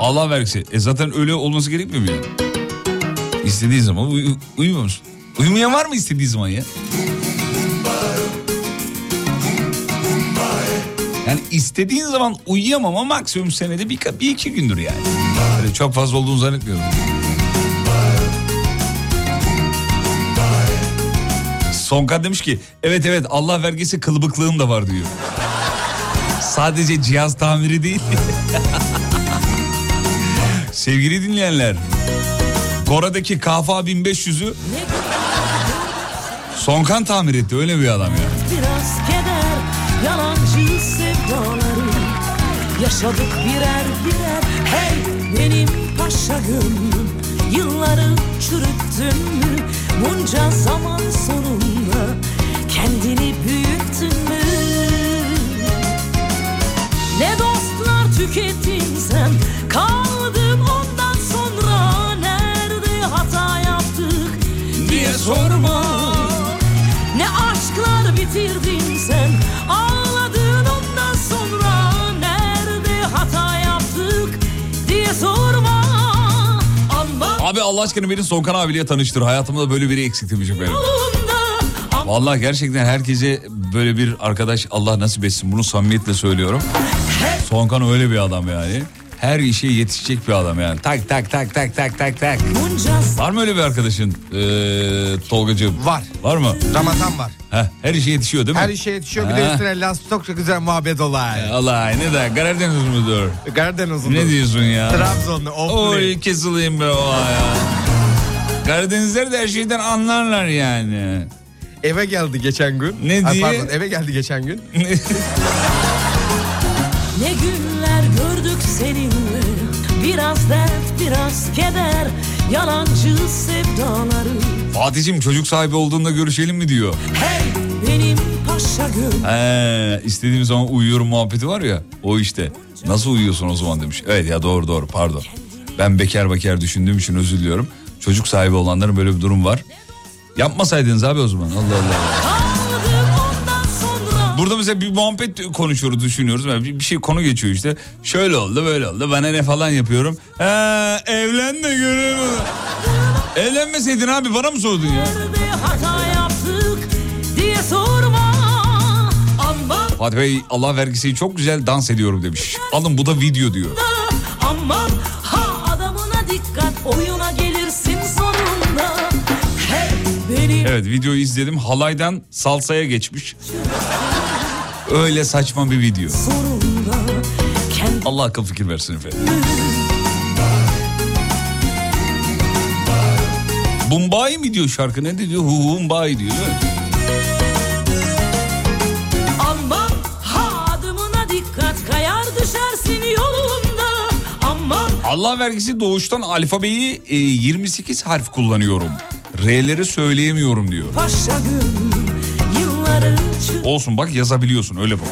Allah vergisi. E zaten öyle olması gerekmiyor mu yani? İstediği zaman uy- uyumuyor musun? Uyumayan var mı istediği zaman ya? Yani istediğin zaman uyuyamam ama maksimum senede bir, bir iki gündür yani. Öyle çok fazla olduğunu zannetmiyorum. Sonkan demiş ki evet evet Allah vergisi kılıbıklığım da var diyor. Sadece cihaz tamiri değil. *laughs* Sevgili dinleyenler. Gora'daki KFA 1500'ü Sonkan tamir etti öyle bir adam ya. Yaşadık birer birer. Hey benim paşa gönlüm. Yılları çürüttün mü? Bunca zaman sonunda Kendini büyüttün mü? Ne dostlar tükettin sen? Kaldım ondan sonra Nerede hata yaptık diye sorma. Ne aşklar bitirdin sen Abi Allah aşkına beni Sonkan abiyle tanıştır. Hayatımda böyle biri eksikti benim. yolunda Ama Vallahi gerçekten herkese böyle bir arkadaş Allah nasip etsin. Bunu samimiyetle söylüyorum. Sonkan öyle bir adam yani. Her işe yetişecek bir adam yani. Tak tak tak tak tak tak tak. Var mı öyle bir arkadaşın ee, Tolgacığım? Var. Var mı? Ramazan var. Heh, her işe yetişiyor değil mi? Her işe yetişiyor bir de üstüne last çok çok güzel muhabbet olay. Allah ne de Karadeniz müdür? Karadeniz Ne diyorsun ya? Trabzonlu, Ofli. Oy kesileyim be o ya. Karadenizler de her şeyden anlarlar yani. Eve geldi geçen gün. Ne Ay, diye? Pardon eve geldi geçen gün. *laughs* Ne günler gördük seninle Biraz dert biraz keder Yalancı sevdaları Fatih'im çocuk sahibi olduğunda görüşelim mi diyor. Hey benim paşa gönlüm He, istediğim zaman uyuyorum muhabbeti var ya o işte. Nasıl uyuyorsun o zaman demiş. Evet ya doğru doğru pardon. Ben bekar bekar düşündüğüm için özür diliyorum. Çocuk sahibi olanların böyle bir durum var. Yapmasaydınız abi o zaman Allah Allah. Burada mesela bir muhabbet konuşuyoruz düşünüyoruz. Yani bir, şey konu geçiyor işte. Şöyle oldu böyle oldu bana ne falan yapıyorum. He, evlen de görelim. Evlenmeseydin abi bana mı sordun ya? Fatih Bey Allah vergisi çok güzel dans ediyorum demiş. Alın bu da video diyor. aman ha adamına dikkat oyuna gelirsin sonunda Evet videoyu izledim. Halaydan salsaya geçmiş. Öyle saçma bir video. Allah akıl fikir versin efendim. Bumbai mi diyor şarkı ne diyor? Hu Humbai diyor değil mi? Aman ha adımına dikkat kayar düşersin yolunda Aman Allah vergisi doğuştan alfabeyi e, 28 harf kullanıyorum. R'leri söyleyemiyorum diyor. paşa yılların çı- Olsun bak yazabiliyorsun öyle bak.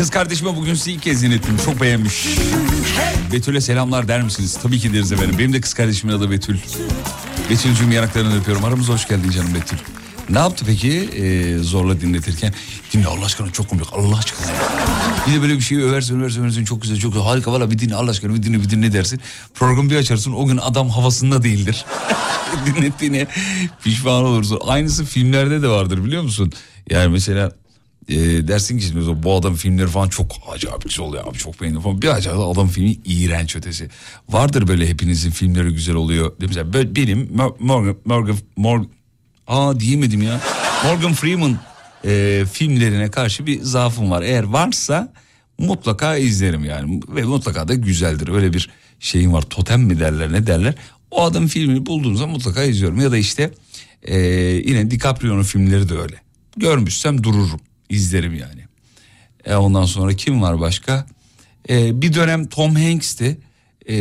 Kız kardeşime bugün sizi ilk kez dinlettim. Çok beğenmiş. Betül'e selamlar der misiniz? Tabii ki deriz efendim. Benim de kız kardeşimin adı Betül. Betül'cüğüm yanaklarını öpüyorum. Aramıza hoş geldin canım Betül. Ne yaptı peki e, zorla dinletirken? Dinle Allah aşkına çok komik Allah aşkına. Bir de böyle bir şeyi översin översin översin çok güzel çok güzel harika valla bir dinle Allah aşkına bir dinle bir dinle dersin. Programı bir açarsın o gün adam havasında değildir. *laughs* Dinlettiğine pişman olursun. Aynısı filmlerde de vardır biliyor musun? Yani mesela e, dersin ki şimdi bu adam filmleri falan çok acayip güzel oluyor abi çok beğendim falan. Bir acayip adam filmi iğrenç ötesi. Vardır böyle hepinizin filmleri güzel oluyor. Mesela böyle benim Mor- Morgan, Morgan, Morgan, aa diyemedim ya. Morgan Freeman e, filmlerine karşı bir zaafım var. Eğer varsa mutlaka izlerim yani. Ve mutlaka da güzeldir. Öyle bir şeyim var. Totem mi derler ne derler. O adam filmini bulduğum zaman mutlaka izliyorum. Ya da işte e, yine DiCaprio'nun filmleri de öyle. Görmüşsem dururum. İzlerim yani. E, ondan sonra kim var başka? E, bir dönem Tom Hanks'ti. E,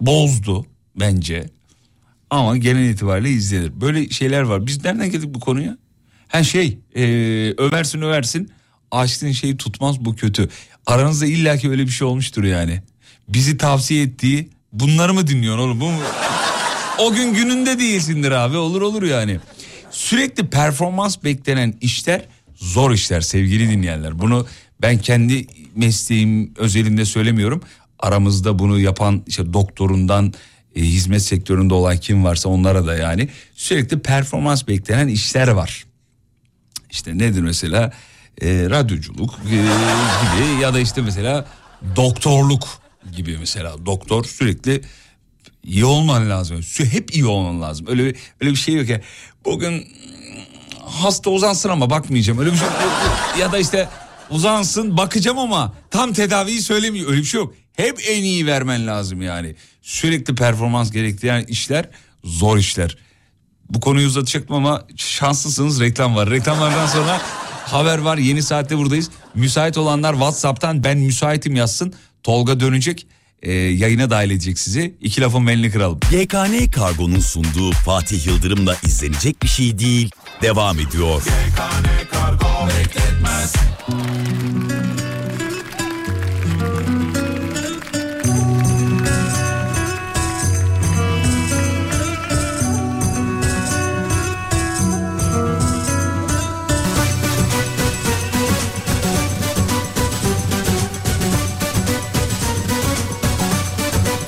bozdu bence. Ama genel itibariyle izlenir. Böyle şeyler var. Biz nereden geldik bu konuya? Ha şey e, översin översin açtığın şeyi tutmaz bu kötü. Aranızda illaki öyle bir şey olmuştur yani. Bizi tavsiye ettiği bunları mı dinliyorsun oğlum bu mu? O gün gününde değilsindir abi olur olur yani. Sürekli performans beklenen işler zor işler sevgili dinleyenler. Bunu ben kendi mesleğim özelinde söylemiyorum. Aramızda bunu yapan işte doktorundan e, hizmet sektöründe olan kim varsa onlara da yani sürekli performans beklenen işler var. İşte nedir mesela e, radyoculuk e, gibi ya da işte mesela doktorluk gibi mesela doktor sürekli iyi olman lazım. Hep iyi olman lazım. Öyle bir, öyle bir şey yok ya. Bugün hasta uzansın ama bakmayacağım. Öyle bir şey yok. ya da işte uzansın bakacağım ama tam tedaviyi söylemiyor. Öyle bir şey yok. Hep en iyi vermen lazım yani. Sürekli performans gerektiren işler zor işler. Bu konuyu uzatacaktım ama şanslısınız reklam var. Reklamlardan sonra haber var. Yeni saatte buradayız. Müsait olanlar WhatsApp'tan ben müsaitim yazsın. Tolga dönecek. Ee, yayına dahil edecek sizi. İki lafın belini kıralım. YKN Kargo'nun sunduğu Fatih Yıldırım'la izlenecek bir şey değil. Devam ediyor.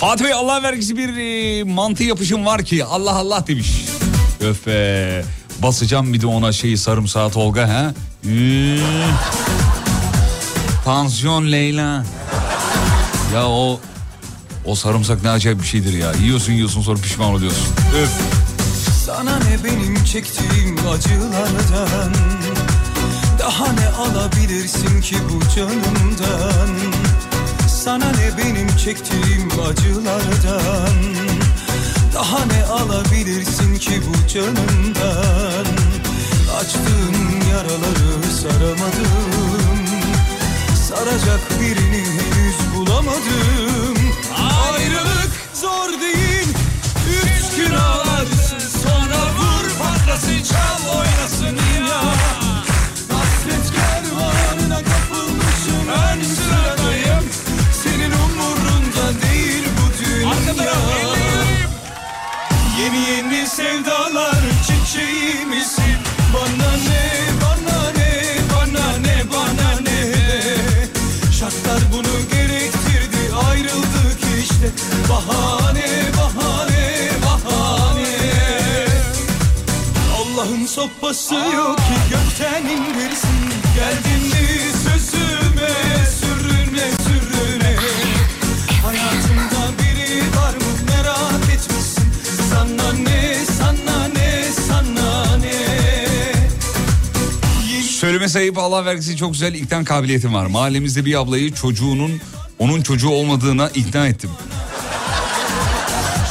Fatih Bey Allah vergisi bir e, mantı yapışım var ki Allah Allah demiş. Öf be. Basacağım bir de ona şeyi sarımsağı Tolga ha. Tansiyon Leyla. Ya o o sarımsak ne acayip bir şeydir ya. Yiyorsun yiyorsun sonra pişman oluyorsun. Öf. Sana ne benim çektiğim acılardan Daha ne alabilirsin ki bu canımdan Sana ne benim çektiğim acılardan Daha ne alabilirsin ki bu canımdan? Açtığın yaraları saramadım Saracak birini henüz bulamadım. Ayrılık zor değil. Üç gün ağlarsın sonra vur patlasın çal oynasın ya. Hasret kervanına kapılmışım. Ön sıradayım. Senin umurunda değil bu dünya Yeni yeni sevdalar çiçeği misin? Bana ne, bana ne, bana ne, bana ne? Şartlar bunu gerektirdi ayrıldık işte. Bahane, bahane, bahane. Allah'ın sopası yok ki gökten indirsin. Geldin mi sözüme Söyleme sayıp Allah vergisi çok güzel ikna kabiliyetim var. Mahallemizde bir ablayı çocuğunun onun çocuğu olmadığına ikna ettim.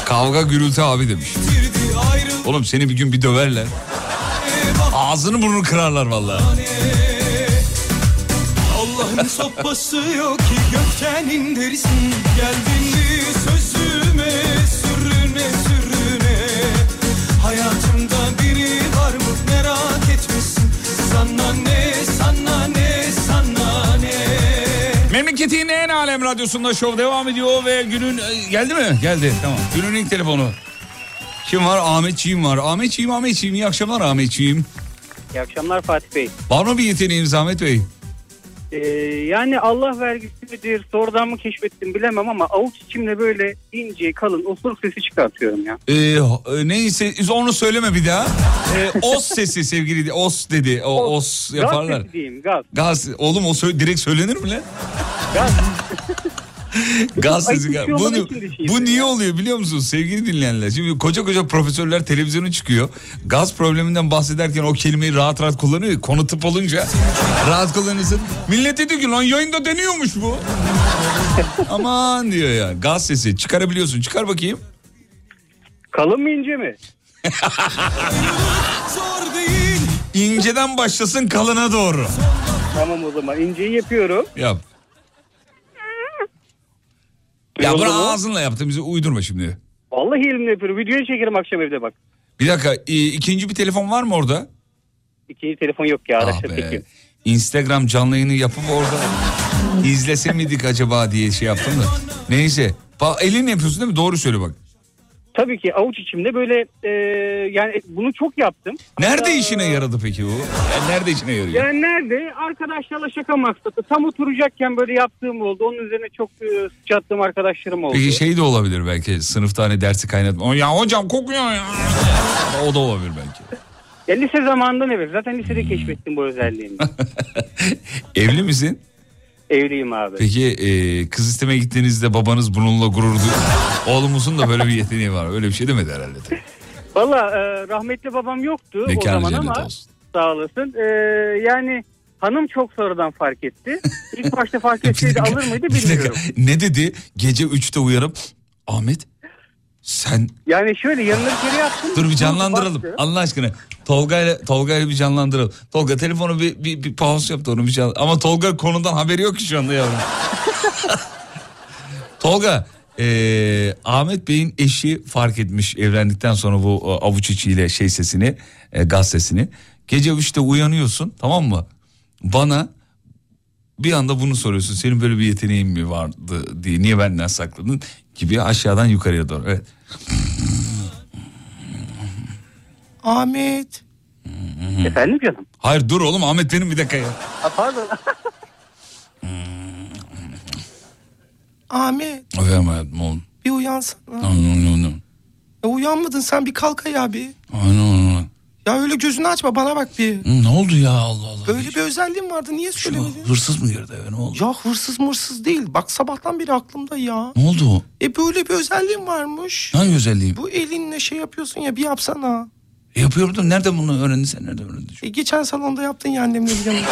Kavga gürültü abi demiş. Oğlum seni bir gün bir döverler. Ağzını burnunu kırarlar vallahi. Allah'ın sopası yok ki gökten indirsin Geldin mi Memleketin en alem radyosunda şov devam ediyor ve günün e, geldi mi? Geldi tamam. Günün ilk telefonu. Kim var? Ahmetçiğim var. Ahmetçiğim, Ahmetçiğim. İyi akşamlar Ahmetçiğim. İyi akşamlar Fatih Bey. Var mı bir yeteneğiniz Ahmet Bey? Ee, yani Allah vergisi midir sonradan mı keşfettim bilemem ama avuç içimde böyle ince kalın osuruk sesi çıkartıyorum ya. Ee, e, neyse onu söyleme bir daha. Ee, os sesi sevgili os dedi. O os yaparlar. Gaz sesi diyeyim gaz. Gaz oğlum o sö- direkt söylenir mi lan? Gaz. *laughs* Gaz sesi. bir şey bu, şey bu niye oluyor biliyor musunuz sevgili dinleyenler? Şimdi koca koca profesörler televizyona çıkıyor. Gaz probleminden bahsederken o kelimeyi rahat rahat kullanıyor. Konu tıp olunca rahat kullanırsın. Millet dedi ki lan yayında deniyormuş bu. *laughs* Aman diyor ya. Gaz sesi çıkarabiliyorsun. Çıkar bakayım. Kalın mı ince mi? *laughs* İnceden başlasın kalına doğru. Tamam o zaman inceyi yapıyorum. Yap. Ya bunu ağzınla yaptın bizi uydurma şimdi. Vallahi elimle yapıyorum. Videoyu çekerim akşam evde bak. Bir dakika i- ikinci bir telefon var mı orada? İkinci telefon yok ya Ah be. çekeyim. Instagram canlı yayını yapıp orada izlese miydik acaba diye şey yaptım da. Neyse. Bak elini yapıyorsun değil mi? Doğru söyle bak. Tabii ki avuç içimde böyle e, yani bunu çok yaptım. Nerede Hatta, işine yaradı peki bu? Yani nerede işine yarıyor? Yani nerede? Arkadaşlarla şaka maksatı. Tam oturacakken böyle yaptığım oldu. Onun üzerine çok e, sıçrattığım arkadaşlarım oldu. Peki şey de olabilir belki sınıfta hani dersi kaynatma. Ya hocam kokuyor ya. O da olabilir belki. Ya lise zamanında evet. Zaten lisede keşfettim bu özelliğimi. *laughs* Evli misin? Evliyim abi. Peki e, kız istemeye gittiğinizde babanız bununla gurur duyuyor. Oğlumuzun da böyle bir yeteneği var. Öyle bir şey demedi herhalde. Valla e, rahmetli babam yoktu o Mekanı zaman cennet ama olsun. sağ olasın. E, yani hanım çok sonradan fark etti. İlk başta fark *laughs* etseydi alır mıydı bilmiyorum. Ne dedi? Gece 3'te uyanıp Ahmet sen Yani şöyle yanına bir kere yaptım. dur bir canlandıralım Baktı. Allah aşkına. Tolga ile Tolga ile bir canlandıralım. Tolga telefonu bir bir, bir pause yaptı onu bir canlı. Ama Tolga konudan haberi yok ki şu anda yavrum. *laughs* Tolga eee, Ahmet Bey'in eşi fark etmiş evlendikten sonra bu e, avuç içiyle şey sesini e, gaz sesini. Gece 3'te uyanıyorsun tamam mı? Bana bir anda bunu soruyorsun. Senin böyle bir yeteneğin mi vardı diye. Niye benden sakladın? Gibi aşağıdan yukarıya doğru. Evet. Ahmet. Efendim canım. Hayır dur oğlum Ahmet benim bir dakika ya. Ha, pardon. Ahmet Efendim hayatım oğlum. bir uyansana. Ya uyanmadın sen bir kalk ya bir. Aynen. Ya öyle gözünü açma bana bak bir. Ne oldu ya Allah Allah. Böyle bir özelliğin vardı niye söylemedin? hırsız mı girdi eve ne oldu? Ya hırsız mırsız değil. Bak sabahtan beri aklımda ya. Ne oldu o? E böyle bir özelliğin varmış. Hangi özelliğim? Bu elinle şey yapıyorsun ya bir yapsana. E, yapıyorum da nereden bunu öğrendin sen nereden öğrendin? E geçen salonda yaptın ya annemle bir. *laughs*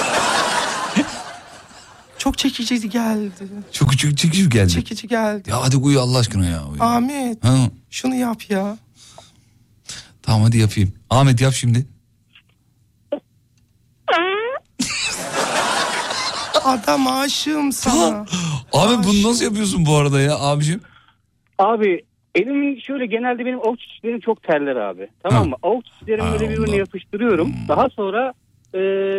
Çok çekici geldi. Çok çekici geldi. Çekici geldi. Ya hadi uyu Allah aşkına ya. Uyu. Ahmet Ha, şunu yap ya. Tamam hadi yapayım. Ahmet yap şimdi. Adam aşığım sana. Abi bunu nasıl yapıyorsun bu arada ya abicim? Abi elim şöyle genelde benim avuç içlerim çok terler abi. Tamam Ha. mı? Avuç içlerimi böyle birbirine yapıştırıyorum. Daha sonra e,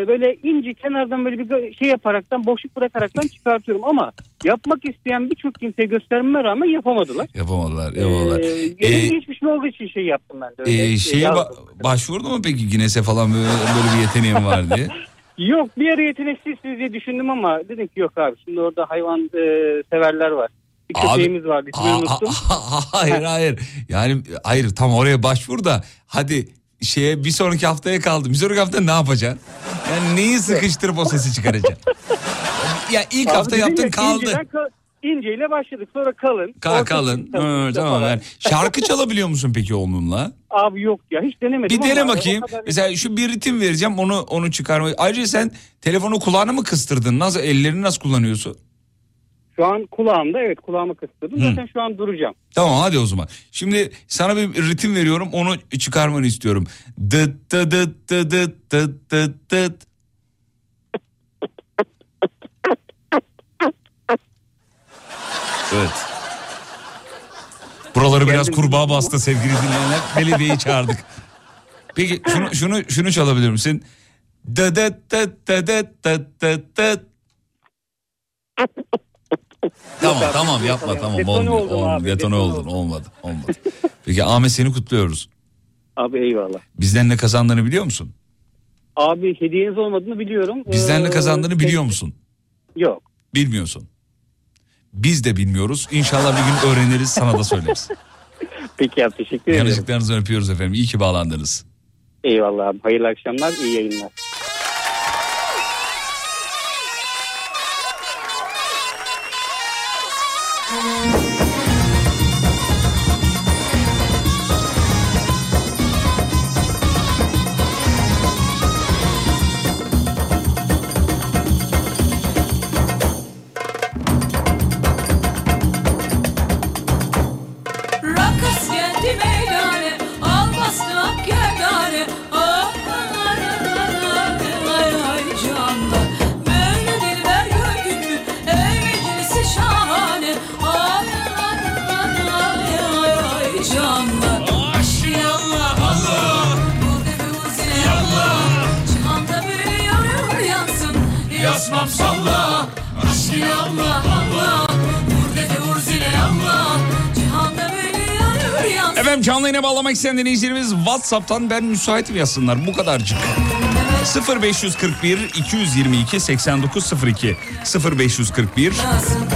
böyle ince kenardan böyle bir şey yaparaktan boşluk bırakaraktan çıkartıyorum ama yapmak isteyen birçok kimseye göstermeme rağmen yapamadılar. Yapamadılar yapamadılar. Ee, Ee, geçmiş olduğu için şey yaptım ben de. öyle. e, şeye ba- başvurdu mu peki Guinness'e falan böyle, böyle bir yeteneğim var diye? *laughs* Yok bir ara yeteneksizsiniz diye düşündüm ama dedim ki yok abi şimdi orada hayvan e, severler var. Bir Abi- köpeğimiz vardı ismini unuttum. aa, hayır hayır. Yani hayır tam oraya başvur da hadi şeye bir sonraki haftaya kaldı. Bir sonraki hafta ne yapacaksın? Yani neyi sıkıştırıp o sesi çıkaracaksın? ya ilk Abi hafta yaptın ya, kaldı. inceden ka- inceyle başladık sonra kalın. Ka kalın. Hı, tamam yani. Şarkı çalabiliyor musun peki onunla? Abi yok ya hiç denemedim Bir dene bakayım. kadar- Mesela şu bir ritim vereceğim onu onu çıkarmayı. Ayrıca sen telefonu kulağına mı kıstırdın? Nasıl ellerini nasıl kullanıyorsun? Şu an kulağımda evet kulağımı kıstırdım. Hı. Zaten şu an duracağım. Tamam hadi o zaman. Şimdi sana bir ritim veriyorum onu çıkarmanı istiyorum. Dıt dıt dıt dıt dıt dıt dıt. Evet. Buraları biraz kurbağa bastı sevgili dinleyenler. Belediyeyi çağırdık. Peki şunu şunu şunu çalabilir misin? Dıt dıt dıt dıt dıt dıt dıt dıt. Tamam abi, tamam yapma tamam Detone olmuyor. oldum olmuyor. abi, Detone detone oldun oldum. olmadı olmadı. Peki Ahmet seni kutluyoruz. Abi eyvallah. Bizden ne kazandığını biliyor musun? Abi hediyeniz olmadığını biliyorum. Bizden ne Ee, kazandığını biliyor musun? Yok. Bilmiyorsun. Biz de bilmiyoruz. İnşallah bir gün öğreniriz sana da söyleriz. *laughs* Peki abi teşekkür ederim. Yanıcıklarınızı öpüyoruz efendim. İyi ki bağlandınız. Eyvallah abi. Hayırlı akşamlar, iyi yayınlar. Bağlamak isteyen dinleyicilerimiz WhatsApp'tan ben müsaitim yazsınlar. Bu kadarcık. 0541 222 8902 0541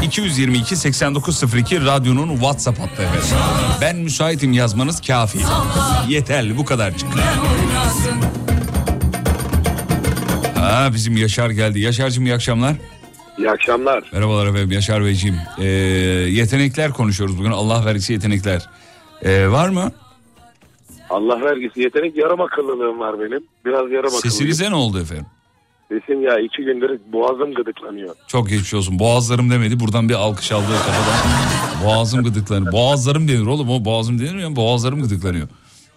222 8902 radyonun WhatsApp hattı efendim. Ben müsaitim yazmanız kafi. Yeterli bu kadarcık. Ha bizim Yaşar geldi. Yaşar'cığım iyi akşamlar. İyi akşamlar. Merhabalar efendim Yaşar Beyciğim. Ee, yetenekler konuşuyoruz bugün. Allah vergisi yetenekler. Ee, var mı? Allah vergisi yetenek yarım akıllılığım var benim. Biraz yarım akıllıyım. Sesinize ne oldu efendim? Sesim ya iki gündür boğazım gıdıklanıyor. Çok geçmiş olsun. Boğazlarım demedi. Buradan bir alkış aldığı kafadan. Boğazım gıdıklanıyor. Boğazlarım denir oğlum. O boğazım denir mi? Boğazlarım gıdıklanıyor.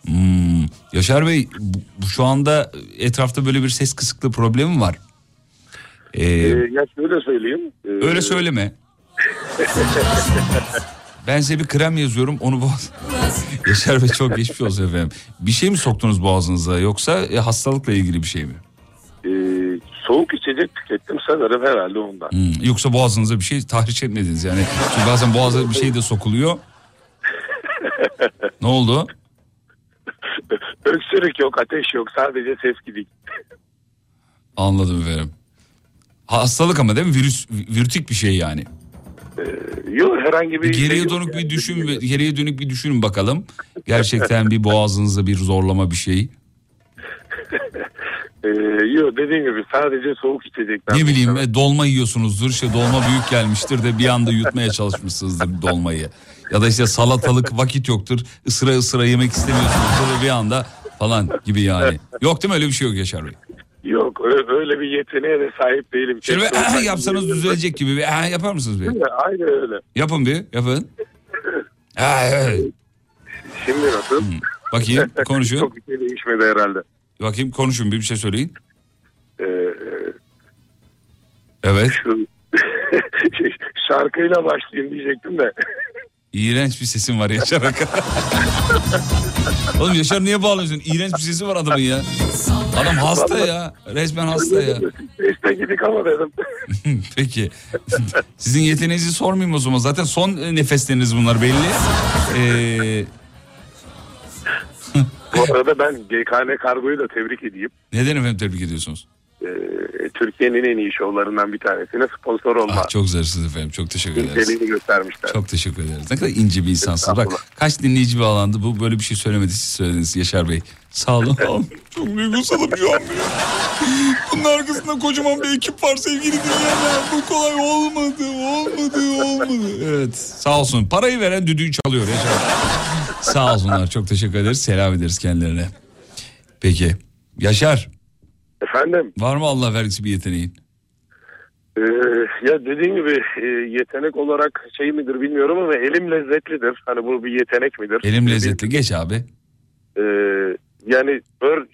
Hmm. Yaşar Bey şu anda etrafta böyle bir ses kısıklığı problemi var. Ee, Ee, ya şöyle söyleyeyim. Ee, öyle söyleme. *laughs* Ben size bir krem yazıyorum onu boğaz... Yaşar Bey çok geçmiş olsun efendim. Bir şey mi soktunuz boğazınıza yoksa e, hastalıkla ilgili bir şey mi? ee, soğuk içecek tükettim sanırım herhalde ondan. Hmm, Yoksa boğazınıza bir şey tahriş etmediniz yani. Çünkü bazen boğaza bir şey de sokuluyor. ne oldu? Öksürük yok, ateş yok. Sadece ses gidik. Anladım efendim. Hastalık ama değil mi? Virüs, virütik bir şey yani. Yok herhangi bir şey Geriye yok dönük yani. bir düşün, geriye dönük bir düşünün bakalım. Gerçekten bir boğazınızda bir zorlama bir şey. *laughs* Ee, yok dediğim gibi sadece soğuk içecekler. Ne bileyim e, dolma yiyorsunuzdur işte dolma büyük gelmiştir de bir anda yutmaya çalışmışsınızdır dolmayı. Ya da işte salatalık vakit yoktur ısıra ısıra yemek istemiyorsunuzdur bir anda falan gibi yani. Yok değil mi öyle bir şey yok Yaşar Bey? Yok öyle bir yeteneğe de sahip değilim. Şöyle bir "Ah" yapsanız düzelecek gibi bir "Ah" yapar mısınız bir? Aynen öyle. Yapın bir yapın. *laughs* Ah, evet. Şimdi nasıl? Bakayım *laughs* konuşun. Çok bir şey değişmedi herhalde. Bakayım konuşun bir bir şey söyleyin. Ee, Evet. şu *laughs* şarkıyla başlayayım diyecektim de. İğrenç bir sesin var Yaşar Hakan. *laughs* Oğlum Yaşar niye bağlıyorsun? İğrenç bir sesi var adamın ya. Adam hasta ya. Resmen hasta ya. İşte gidik ama dedim. *laughs* Peki. Sizin yeteneğinizi sormayayım o zaman. Zaten son e, nefesleriniz bunlar belli. Ee, Bu arada ben GKN Kargo'yu da tebrik edeyim. neden efendim tebrik ediyorsunuz? Ee, Türkiye'nin en iyi şovlarından bir tanesine sponsor olma. Ah, çok zarifsiniz efendim. Çok teşekkür ederiz. göstermişler. Çok teşekkür ederiz. Ne kadar ince bir insansınız. Bak kaç dinleyici bağlandı. Bu böyle bir şey söylemedi siz söylediniz Yaşar Bey. Sağ olun. Çok duygusalım şu an. Bunun arkasında kocaman bir ekip var sevgili dinleyenler. Bu kolay olmadı, olmadı, olmadı. Evet sağ olsun. Parayı veren düdüğü çalıyor Yaşar. Sağ olsunlar. Çok teşekkür ederiz. Selam ederiz kendilerine. Peki. Yaşar Efendim var mı Allah vergisi bir yeteneğin? e, ya dediğim gibi e, yetenek olarak şey midir bilmiyorum ama elim lezzetlidir. Hani bu bir yetenek midir? Elim lezzetli. Geç abi. E, yani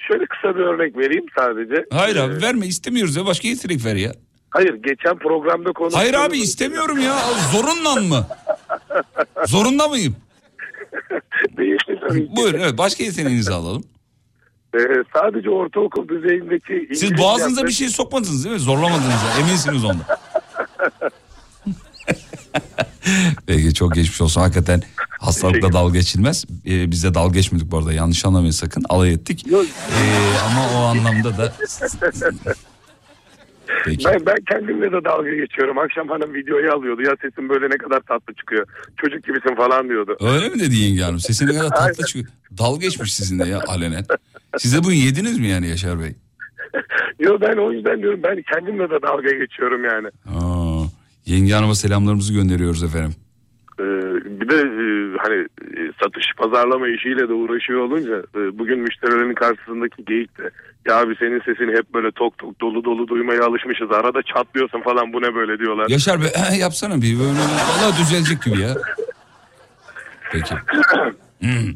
şöyle kısa bir örnek vereyim sadece. Hayır abi verme istemiyoruz ya. Başka yetenek ver ya. Hayır geçen programda konuştuğumuz... Hayır abi istemiyorum ya. Zorunla mı? Zorunda mıyım? *laughs* Ki. Buyurun evet başka yeteneğinizi alalım. E, sadece ortaokul düzeyindeki... Siz İngilizce boğazınıza yapmak- bir şey sokmadınız değil mi? Zorlamadınız ya. Eminsiniz onda. *laughs* Peki çok geçmiş olsun. Hakikaten Hastalıkla dalga geçilmez. Ee, biz de dalga geçmedik bu arada yanlış anlamayın sakın alay ettik. Yok. Ee, ama o anlamda da... Peki. Ben, ben kendimle de dalga geçiyorum. Akşam hanım videoyu alıyordu. Ya sesin böyle ne kadar tatlı çıkıyor. Çocuk gibisin falan diyordu. Öyle mi dedi yenge hanım? Sesine kadar tatlı çıkıyor. Dalga geçmiş sizinle ya alenen. Siz de bunu yediniz mi yani Yaşar Bey? *laughs* Yo ben o yüzden diyorum ben kendimle de dalga geçiyorum yani. Aa, yenge hanıma selamlarımızı gönderiyoruz efendim. Ee, bir de e, hani e, satış pazarlama işiyle de uğraşıyor olunca e, bugün müşterilerin karşısındaki geyik de ya abi senin sesini hep böyle tok tok dolu dolu duymaya alışmışız arada çatlıyorsun falan bu ne böyle diyorlar. Yaşar Bey *laughs* yapsana bir böyle valla düzelecek gibi ya. Peki. *clears throat* Hmm.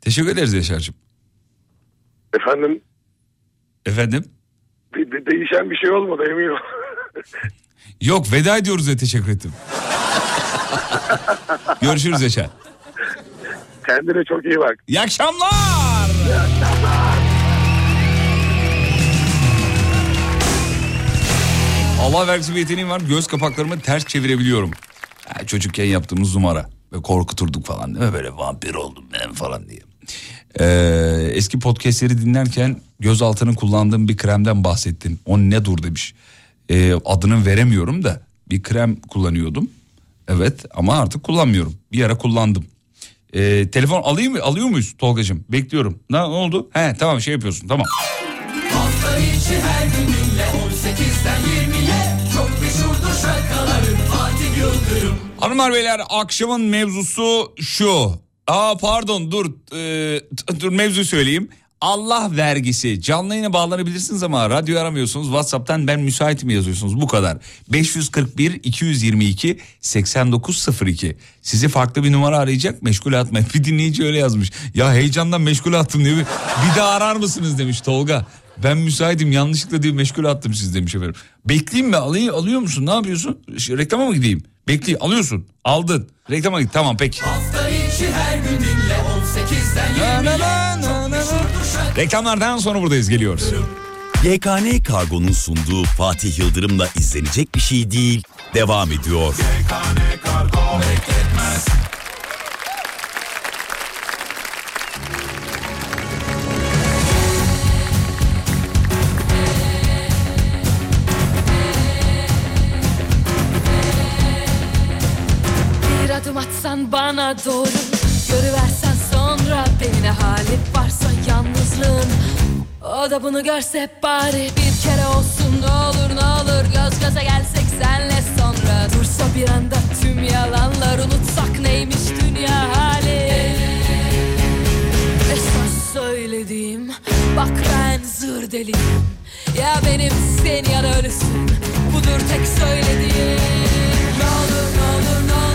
Teşekkür ederiz Yaşar'cığım. Efendim Efendim? de- de- değişen bir şey olmadı eminim. *laughs* Yok veda ediyoruz diye teşekkür ettim. Görüşürüz Yaşar. Kendine çok iyi bak. İyi akşamlar. Allah vergisi bir yeteneğim var. Göz kapaklarımı ters çevirebiliyorum. Ha, çocukken yaptığımız numara. Ve korkuturduk falan değil mi? Böyle vampir oldum ben falan diye. Ee, eski podcastleri dinlerken göz altını kullandığım bir kremden bahsettin. O ne dur demiş. Ee, adını veremiyorum da bir krem kullanıyordum. Evet ama artık kullanmıyorum. Bir ara kullandım. Ee, telefon alayım mı? Alıyor muyuz Tolgacığım? Bekliyorum. Ne, ne oldu? He tamam şey yapıyorsun tamam. Hafta içi her gününle 18'den 20'ye Çok meşhurdur şarkıların Fatih Yıldırım Hanımlar beyler akşamın mevzusu şu. Aa pardon dur Ee, dur mevzu söyleyeyim. Allah vergisi canlı yayına bağlanabilirsiniz ama radyo aramıyorsunuz. Whatsapp'tan ben müsaitim yazıyorsunuz bu kadar. 541 222 8902. Sizi farklı bir numara arayacak meşgul atmayın. *laughs* Bir dinleyici öyle yazmış. Ya heyecandan meşgul attım diyor. Bir daha arar mısınız demiş Tolga. Ben müsaitim yanlışlıkla diye meşgul attım siz demiş efendim. Bekleyeyim mi alayım alıyor musun ne yapıyorsun? Reklama mı gideyim? Bekle alıyorsun aldın reklama git tamam peki. Hafta içi her gününle 18'den 20'ye Çok meşhurdur şarkıların Reklamlardan sonra buradayız geliyoruz. YKN Kargo'nun sunduğu Fatih Yıldırım'la izlenecek bir şey değil devam ediyor. Bir adım atsan bana doğru da bunu görse bari bir kere olsun. Ne olur ne olur Göz göze gelsek senle sonra. Dursa bir anda tüm yalanlar unutsak neymiş dünya hali? Esas söylediğim bak ben zır deliyim. Ya benimsin ya da ölüsün. Budur tek söylediğim. Ne olur ne olur ne olur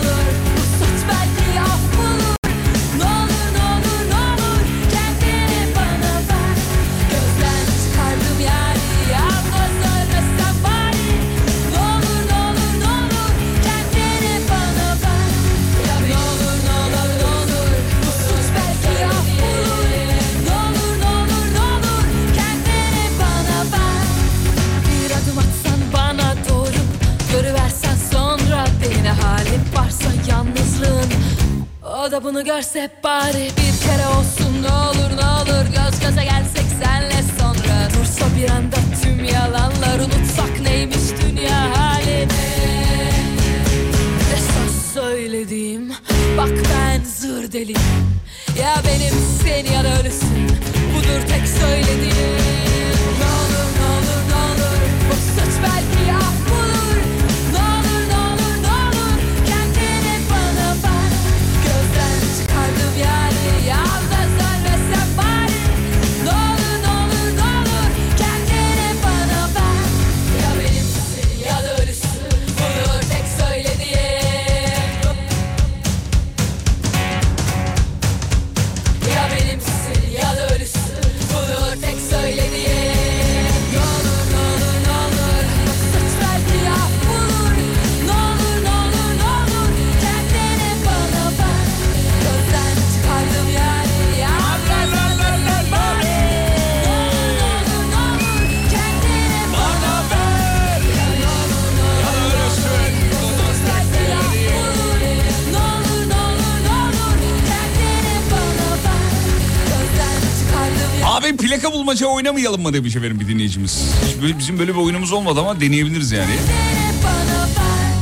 O da bunu görse bari bir kere olsun. Ne olur ne olur Göz göze gelsek senle sonra. Dursa bir anda tüm yalanlar unutsak neymiş dünya halini? Esas söylediğim bak ben zır deliyim. Ya benimsin ya da ölüsün. Budur tek söylediğim plaka bulmaca oynamayalım mı demiş efendim bir dinleyicimiz. Bizim böyle bir oyunumuz olmadı ama deneyebiliriz yani.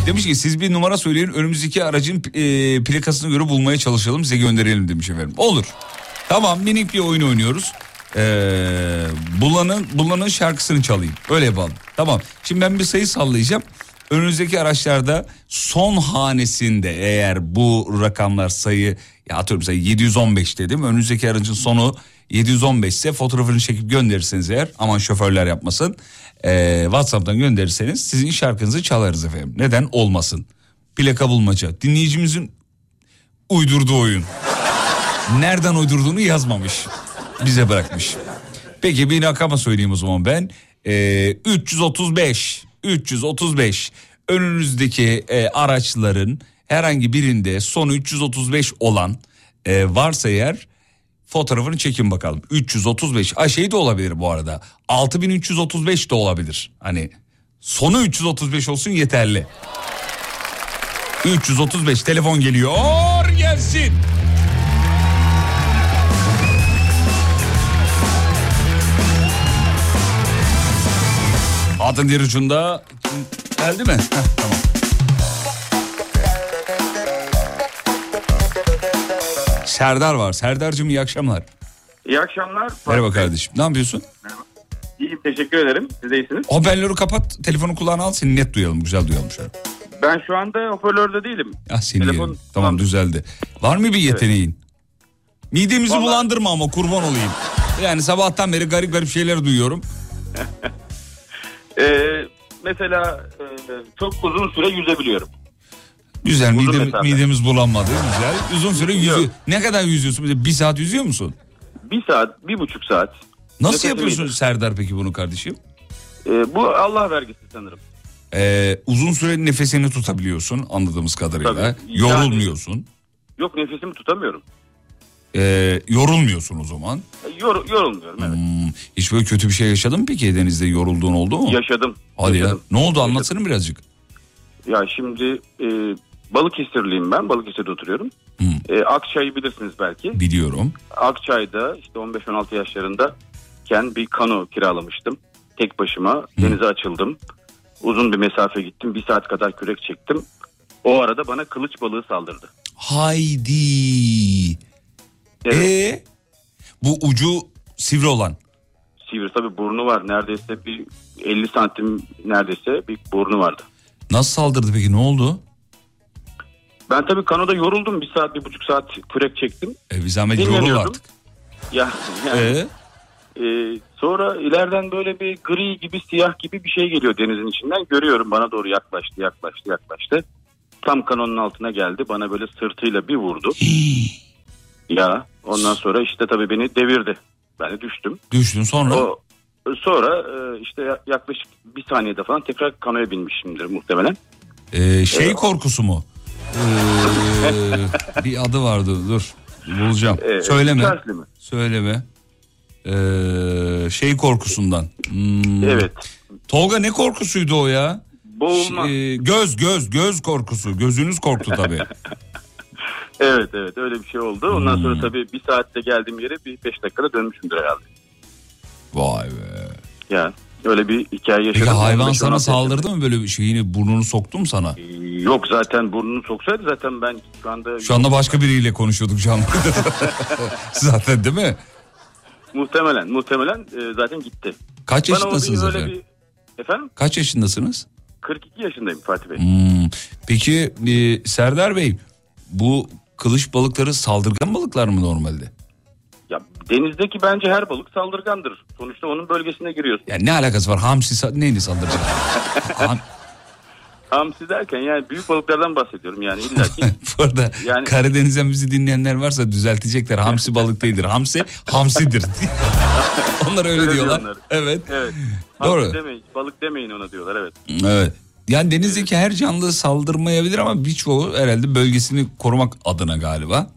Demiş ki siz bir numara söyleyin önümüzdeki aracın e, plakasına göre bulmaya çalışalım size gönderelim demiş efendim. Olur. Tamam minik bir oyun oynuyoruz. Ee, bulanın, bulanın şarkısını çalayım. Öyle yapalım. Tamam. Şimdi ben bir sayı sallayacağım. Önünüzdeki araçlarda son hanesinde eğer bu rakamlar sayı ya atıyorum sayı 715 dedim. Önünüzdeki aracın sonu 715 ise fotoğrafını çekip gönderirseniz eğer aman şoförler yapmasın. Ee, WhatsApp'tan gönderirseniz sizin şarkınızı çalarız efendim. Neden olmasın? Plaka bulmaca. Dinleyicimizin uydurduğu oyun. Nereden uydurduğunu yazmamış. Bize bırakmış. Peki bir rakama söyleyeyim o zaman ben. Ee, 335. 335. Önünüzdeki e, araçların herhangi birinde sonu 335 olan e, varsa eğer fotoğrafını çekin bakalım. 335. Ay şey de olabilir bu arada. 6335 de olabilir. Hani sonu 335 olsun yeterli. 335 telefon geliyor gelsin. Atın diğer ucunda geldi mi? Heh, tamam. Serdar var. Serdar'cığım iyi akşamlar. İyi akşamlar. Merhaba kardeşim. Ne yapıyorsun? İyiyim teşekkür ederim. Siz de iyisiniz. Hoparlörü kapat. Telefonu kulağına al. Seni net duyalım. Güzel duyalım şöyle. Ben şu anda hoparlörde değilim. Ah seni Telefon- yerim. Tamam düzeldi. Var mı bir yeteneğin? Midemizi Vallahi- bulandırma ama kurban olayım. Yani sabahtan beri garip garip şeyler duyuyorum. *laughs* Ee, mesela e, çok uzun süre yüzebiliyorum. Güzel Uzun midem- mesafe. midemiz bulanmadı. Güzel. Uzun süre. Yok. Ne kadar yüzüyorsun? Bir saat yüzüyor musun? Bir saat, bir buçuk saat. Nasıl Nefesim yapıyorsun iyidir. Serdar peki bunu kardeşim? Ee, bu Allah vergisi sanırım. Ee, uzun süre nefesini tutabiliyorsun anladığımız kadarıyla. Tabii. Yorulmuyorsun. Yok nefesimi tutamıyorum. Ee, yorulmuyorsun o zaman. Yor, yorulmuyorum evet. Hmm, hiç böyle kötü bir şey yaşadın mı peki denizde yorulduğun oldu mu? Yaşadım. Hadi ya. yaşadım. Ne oldu anlatsana birazcık. Ya şimdi e, Balıkesirliyim ben. Balıkesir'de oturuyorum. E, Akçay'ı bilirsiniz belki. Biliyorum. Akçay'da işte 15-16 yaşlarındayken bir kano kiralamıştım. Tek başıma denize açıldım. Uzun bir mesafe gittim. Bir saat kadar kürek çektim. O arada bana kılıç balığı saldırdı. Haydi. Evet. Ee, bu ucu sivri olan. Sivri tabii burnu var. Neredeyse bir 50 santim neredeyse bir burnu vardı. Nasıl saldırdı peki ne oldu? Ben tabii kanoda yoruldum. Bir saat, bir buçuk saat kürek çektim. E, bir zahmet yorul artık. *laughs* Ya, yani, Ee? e, sonra ileriden böyle bir gri gibi siyah gibi bir şey geliyor denizin içinden. Görüyorum bana doğru yaklaştı yaklaştı yaklaştı. Tam kanonun altına geldi. Bana böyle sırtıyla bir vurdu. Ya ondan sonra işte tabii beni devirdi. Ben de düştüm. Düştün sonra. O sonra e, işte ya- yaklaşık bir saniyede falan tekrar kanoya binmişimdir muhtemelen. Ee, şey korkusu mu? Ee, bir adı vardı dur bulacağım. Ee, Söyleme. mi? Söyleme. Ee, şey korkusundan. Hmm. Evet. Tolga ne korkusuydu o ya? Boğulma. Şey, göz göz göz korkusu. Gözünüz korktu tabii. *laughs* Evet evet öyle bir şey oldu. Ondan Hmm. sonra tabii bir saatte geldiğim yere bir beş dakikada dönmüşümdür herhalde. Vay be. Ya öyle bir hikaye yaşadım. Peki hayvan 15-16 sana saldırdı mı böyle bir şeyini burnunu soktu mu sana? Yok zaten burnunu soksaydı zaten ben şu anda... Şu anda başka biriyle konuşuyorduk canlı. *laughs* zaten değil mi? Muhtemelen muhtemelen e, zaten gitti. Kaç yaşındasınız bir efendim? bir- Efendim? Kaç yaşındasınız? 42 yaşındayım Fatih Bey. Hmm. Peki e, Serdar Bey bu kılıç balıkları saldırgan balıklar mı normalde? Ya denizdeki bence her balık saldırgandır. Sonuçta onun bölgesine giriyorsun. Yani ne alakası var? Hamsi sa- neyini saldıracak? *laughs* Ham- Hamsi derken yani büyük balıklardan bahsediyorum yani illa ki. *laughs* Bu arada Yani- Karadeniz'den bizi dinleyenler varsa düzeltecekler. Hamsi balık değildir. Hamsi hamsidir. *laughs* Onlar öyle Öyle diyorlar. diyorlar. Evet. Evet. Doğru. Hamsi demeyin, balık demeyin ona diyorlar evet. Evet. Yani denizdeki her canlı saldırmayabilir ama birçoğu herhalde bölgesini korumak adına galiba.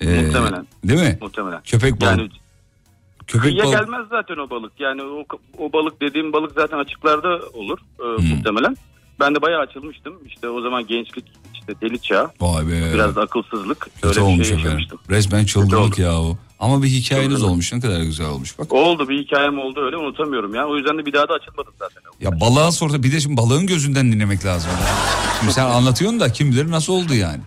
Ee, Muhtemelen. Değil mi? Muhtemelen. Köpek balığı. Yani Köpek kıyıya balığı. gelmez zaten o balık. Yani o, o balık dediğim balık zaten açıklarda olur e, Hmm. muhtemelen. Ben de bayağı açılmıştım. İşte o zaman gençlik, işte deli çağ, Vay be. biraz da akılsızlık. Kötü Öyle bir olmuş şey efendim. Resmen çılgınlık ya o. Ama bir hikayeniz olmuş ne kadar güzel olmuş bak. Oldu bir hikayem oldu öyle unutamıyorum ya. O yüzden de bir daha da açılmadım zaten. Ya balığa sordu bir de şimdi balığın gözünden dinlemek lazım. Şimdi sen anlatıyorsun da kim bilir nasıl oldu yani.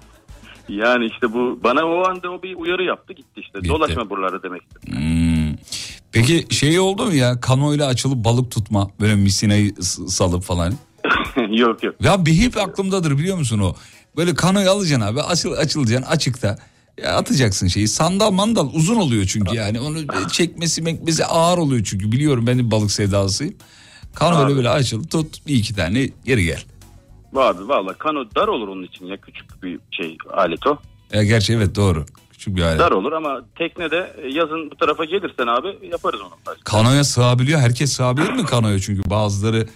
Yani işte bu bana o anda o bir uyarı yaptı gitti işte. Dolaşma buralarda demek istedim. Hmm. Peki şey oldu mu ya kanoyla açılıp balık tutma böyle misinayı salıp falan. *laughs* yok yok. Ya bir hep aklımdadır biliyor musun o? Böyle kanoyu alacaksın abi açıl, açılacaksın açıkta. Ya atacaksın şeyi sandal mandal uzun oluyor çünkü yani onu çekmesi mekmesi ağır oluyor çünkü biliyorum ben de balık sevdalısıyım. Kano öyle böyle açıl tut bir iki tane geri gel. Abi valla kano dar olur onun için ya küçük bir şey alet o. Ya gerçi evet doğru küçük bir alet. Dar olur ama teknede yazın bu tarafa gelirsen abi yaparız onu. Kanoya sığabiliyor herkes sığabilir mi kanoya çünkü bazıları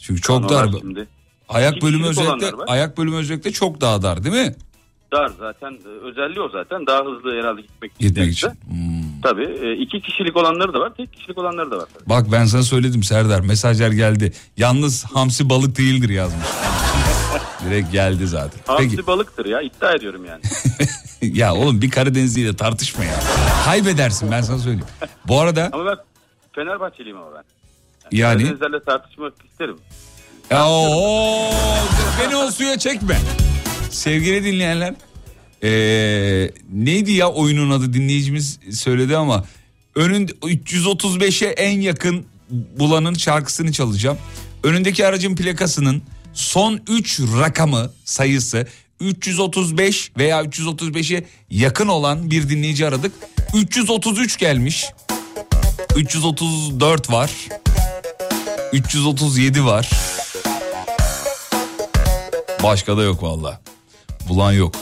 çünkü çok Kanolar dar. şimdi. Ayak bölümü özellikle ayak bölümü özellikle çok daha dar değil mi? Dar zaten e, özelliği o zaten daha hızlı herhalde gitmek, Gitmek için. Hmm. Tabii e, iki kişilik olanları da var tek kişilik olanları da var. Tabii. Bak ben sana söyledim Serdar mesajlar geldi. Yalnız hamsi balık değildir yazmış. *laughs* Direkt geldi zaten. Hamsi Peki balıktır ya iddia ediyorum yani. *laughs* ya oğlum bir Karadenizliyle tartışma ya. Kaybedersin ben sana söyleyeyim. Bu arada ama ben Fenerbahçeliyim ama ben. yani Karadenizlerle tartışmak isterim. ya oo, beni o suya çekme. Sevgili dinleyenler ee, neydi ya oyunun adı dinleyicimiz söyledi ama önün 335'e en yakın bulanın şarkısını çalacağım. Önündeki aracın plakasının son 3 rakamı sayısı 335 veya 335'e yakın olan bir dinleyici aradık. 333 gelmiş. 334 var. 337 var. Başka da yok valla. Bulan yok.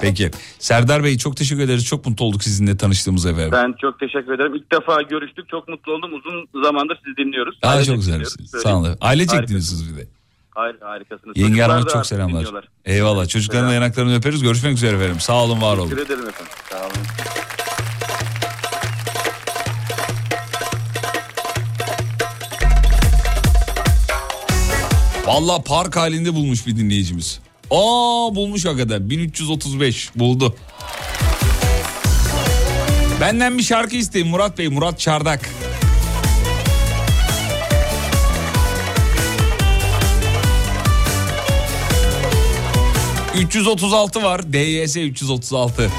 Peki. Serdar Bey çok teşekkür ederiz. Çok mutlu olduk sizinle tanıştığımız efendim. Ben çok teşekkür ederim. İlk defa görüştük. Çok mutlu oldum. Uzun zamandır sizi dinliyoruz. Daha Ailecek çok güzelsiniz. Sağ olun. Ailecek dinliyorsunuz bir de. Har- harikasınız. Yenge Hanım'a çok selamlar. dinliyorlar. Eyvallah. Çocukların da yanaklarını öperiz. Görüşmek üzere efendim. Sağ olun, var olun. Teşekkür ederim efendim. Sağ olun. Valla park halinde bulmuş bir dinleyicimiz. Aa bulmuş hakikaten 1335 buldu. Benden bir şarkı isteyin Murat Bey Murat Çardak. ...336 var. DYS 336.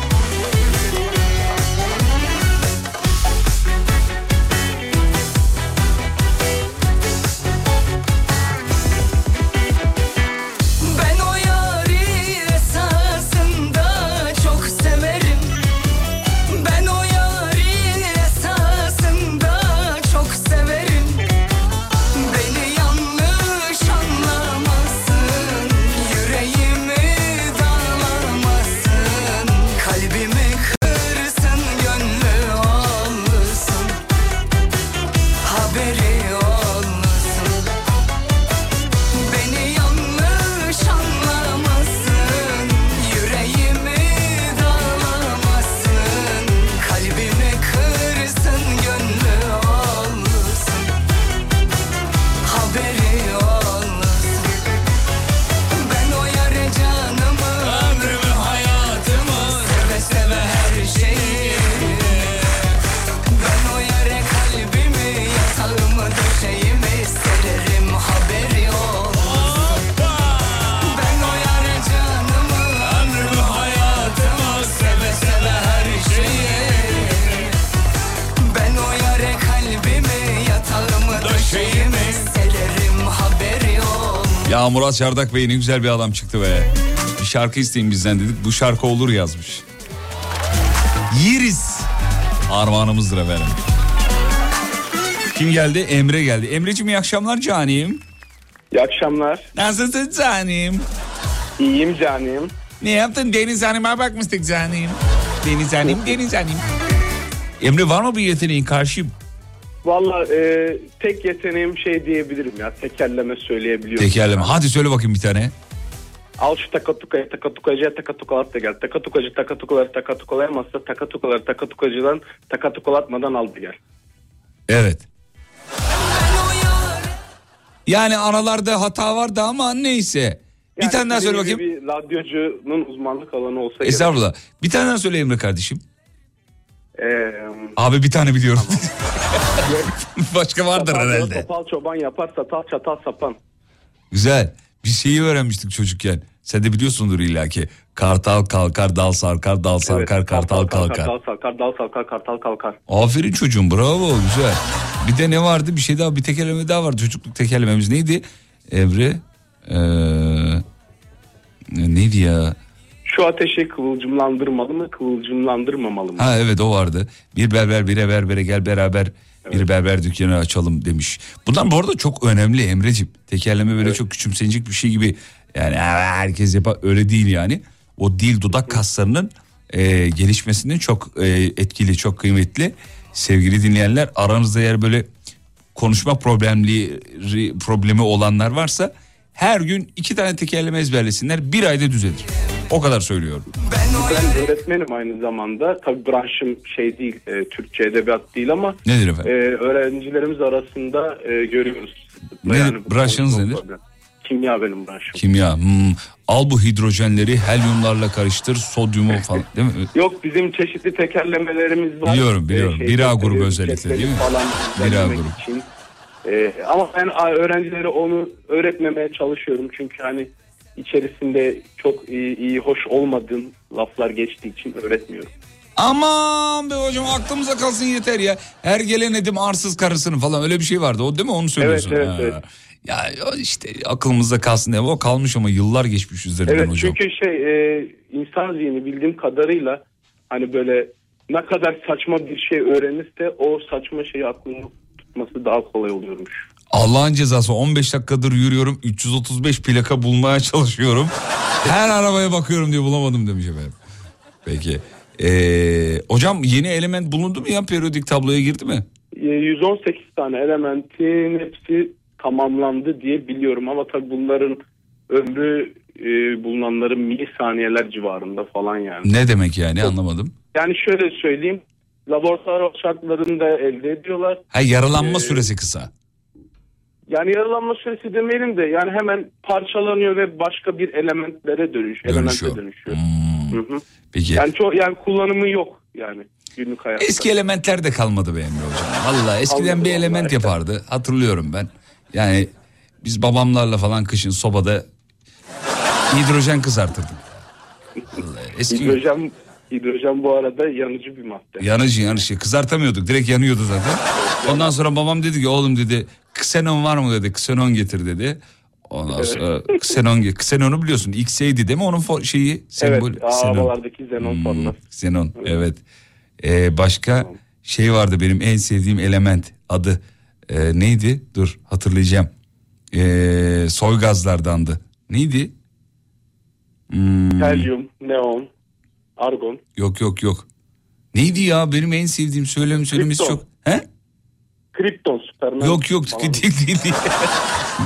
Murat Çardak Bey ne güzel bir adam çıktı be. Bir şarkı isteyin bizden dedik. Bu şarkı olur yazmış. Yeriz. Armağanımızdır efendim. Kim geldi? Emre geldi. Emre'cim iyi akşamlar canim. İyi akşamlar. Nasılsın canim? İyiyim canim. Ne yaptın? Deniz Hanım'a bakmıştık canim. Deniz Hanım, Deniz Hanım. Emre var mı bir yeteneğin karşıyım? Valla e, tek yeteneğim şey diyebilirim ya. Tekerleme söyleyebiliyorum. Tekerleme. Hadi söyle bakayım bir tane. Al şu takatukayı takatukacıya takatukalat gel. Takatukacı takatukaları takatukalayamazsa takatukaları takatukacıdan takatukalatmadan al da gel. Evet. Yani aralarda hata vardı ama neyse. bir Yani tane daha söyle bakayım. Bir radyocunun uzmanlık alanı olsa gerek. Estağfurullah. Bir tane daha söyle Emre kardeşim. Ee, Abi bir tane biliyorum. *laughs* Başka vardır Topal- herhalde. Topal çoban yapar satal çatal sapan. Güzel. Bir şeyi öğrenmiştik çocukken. Sen de biliyorsundur illaki. Kartal kalkar, dal sarkar, dal sarkar, kartal kalkar. Dal sarkar, dal sarkar, kartal kalkar. Aferin çocuğum bravo güzel. Bir de ne vardı bir şey daha bir tekerleme daha vardı çocukluk tekerlememiz neydi? Evre ee, neydi ya? Şu ateşi kıvılcımlandırmalı mı, kıvılcımlandırmamalı mı? Ha evet o vardı. Bir berber bire berbere gel beraber bir berber dükkanı açalım demiş. Bunlar bu arada çok önemli Emre'ciğim. Tekerleme böyle çok küçümsenecek bir şey gibi. Yani "Aa, herkes yapar öyle değil yani. O dil dudak kaslarının e, gelişmesinin çok e, etkili çok kıymetli. Sevgili dinleyenler aranızda eğer böyle konuşma problemli problemi olanlar varsa her gün iki tane tekerleme ezberlesinler bir ayda düzelir. O kadar söylüyorum. Ben öğretmenim aynı zamanda. Tabii branşım şey değil, e, Türkçe edebiyat değil ama Nedir efendim? e, öğrencilerimiz arasında e, görüyoruz. Ne- bu branşınız konuşma nedir? Kimya benim branşım. Kimya. Hmm. Al bu hidrojenleri helyumlarla karıştır sodyumu falan değil mi? *laughs* Yok bizim çeşitli tekerlemelerimiz var. Biliyorum, biliyorum. şeyde, Bira grubu e, özellikle değil mi? Falan Bira düzenlemek grubu. Için. E, ama ben a, öğrencilere onu öğretmemeye çalışıyorum. Çünkü hani içerisinde çok iyi, iyi hoş olmadığım laflar geçtiği için öğretmiyorum. Aman be hocam aklımıza kalsın yeter ya. Her gelen edim arsız karısını falan öyle bir şey vardı. O değil mi onu söylüyorsun? Evet, evet, evet. Ya işte aklımızda kalsın diye o kalmış ama yıllar geçmiş üzerinden Evet hocam. çünkü şey e, insan zihni bildiğim kadarıyla hani böyle ne kadar saçma bir şey öğrenirse o saçma şeyi aklında tutması daha kolay oluyormuş. Allah'ın cezası 15 dakikadır yürüyorum 335 plaka bulmaya çalışıyorum. Her arabaya bakıyorum diye bulamadım demiş efendim. Peki. Ee, hocam yeni element bulundu mu ya periyodik tabloya girdi mi? E, 118 tane elementin hepsi tamamlandı diye biliyorum ama tabii bunların ömrü e, bulunanların milisaniyeler civarında falan yani. Ne demek yani anlamadım. Yani şöyle söyleyeyim laboratuvar şartlarında elde ediyorlar. Ha yaralanma Ee, süresi kısa. Yani yaralanma süresi demeyelim de yani hemen parçalanıyor ve başka bir elementlere dönüşüyor. Dönüşüyor. Elemente dönüşüyor. Hmm. Hı hı. Peki. Yani çok yani kullanımı yok yani günlük hayatta. Eski elementler de kalmadı be Emre hocam. Valla eskiden Kalmadı bir vallahi. element yapardı. Hatırlıyorum ben. Yani biz babamlarla falan kışın sobada hidrojen kızartırdık. Vallahi eski Hidrojen, hidrojen bu arada yanıcı bir madde. yanıcı yanıcı kızartamıyorduk. Direkt yanıyordu zaten. Ondan sonra babam dedi ki oğlum dedi ksenon var mı dedi. Ksenon getir dedi. Ondan sonra ksenon, ksenonu biliyorsun. X'eydi değil mi onun şeyi? Sembol, evet arabalardaki xenon Hmm, forması. Xenon evet. Ee, başka şey vardı benim en sevdiğim element adı Ee, neydi? Dur hatırlayacağım. Ee, soy gazlardandı. Neydi? Hmm, Helyum, neon, argon, yok yok yok. Neydi ya benim en sevdiğim söylem söylemesi çok. He? Süpermen. Yok yok falan. *laughs* değil değil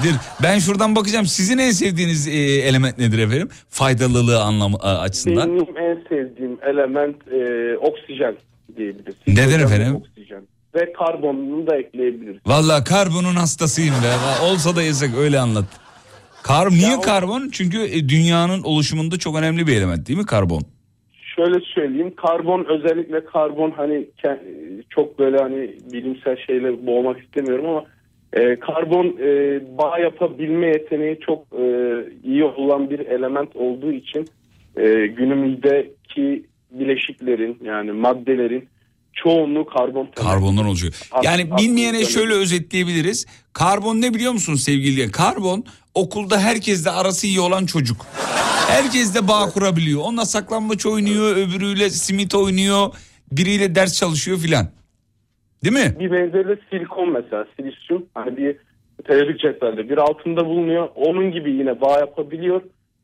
değil. Ben şuradan bakacağım. Sizin en sevdiğiniz e, element nedir efendim? Faydalılığı anlamı a- açısından. Benim en sevdiğim element e, oksijen diyebiliriz. Neden efendim? Oksijen. Ve karbonunu da ekleyebiliriz. Vallahi karbonun hastasıyım be. Olsa da yesek öyle anlat. Kar niye o- karbon? Çünkü e, dünyanın oluşumunda çok önemli bir element değil mi karbon? Şöyle söyleyeyim karbon özellikle karbon hani çok böyle hani bilimsel şeyle boğmak istemiyorum ama e, karbon e, bağ yapabilme yeteneği çok e, iyi olan bir element olduğu için e, günümüzdeki bileşiklerin yani maddelerin çoğunluğu karbon. Karbondan oluşuyor. Yani bilmeyene öyle. şöyle özetleyebiliriz. Karbon ne biliyor musunuz sevgili? Karbon okulda herkesle arası iyi olan çocuk. Herkesle bağ kurabiliyor. Onunla saklambaç oynuyor, öbürüyle simit oynuyor, biriyle ders çalışıyor filan. Değil mi? Bir benzeri de silikon mesela silisyum hani bir periyodik cetvelde bir altında bulunuyor. Onun gibi yine bağ yapabiliyor.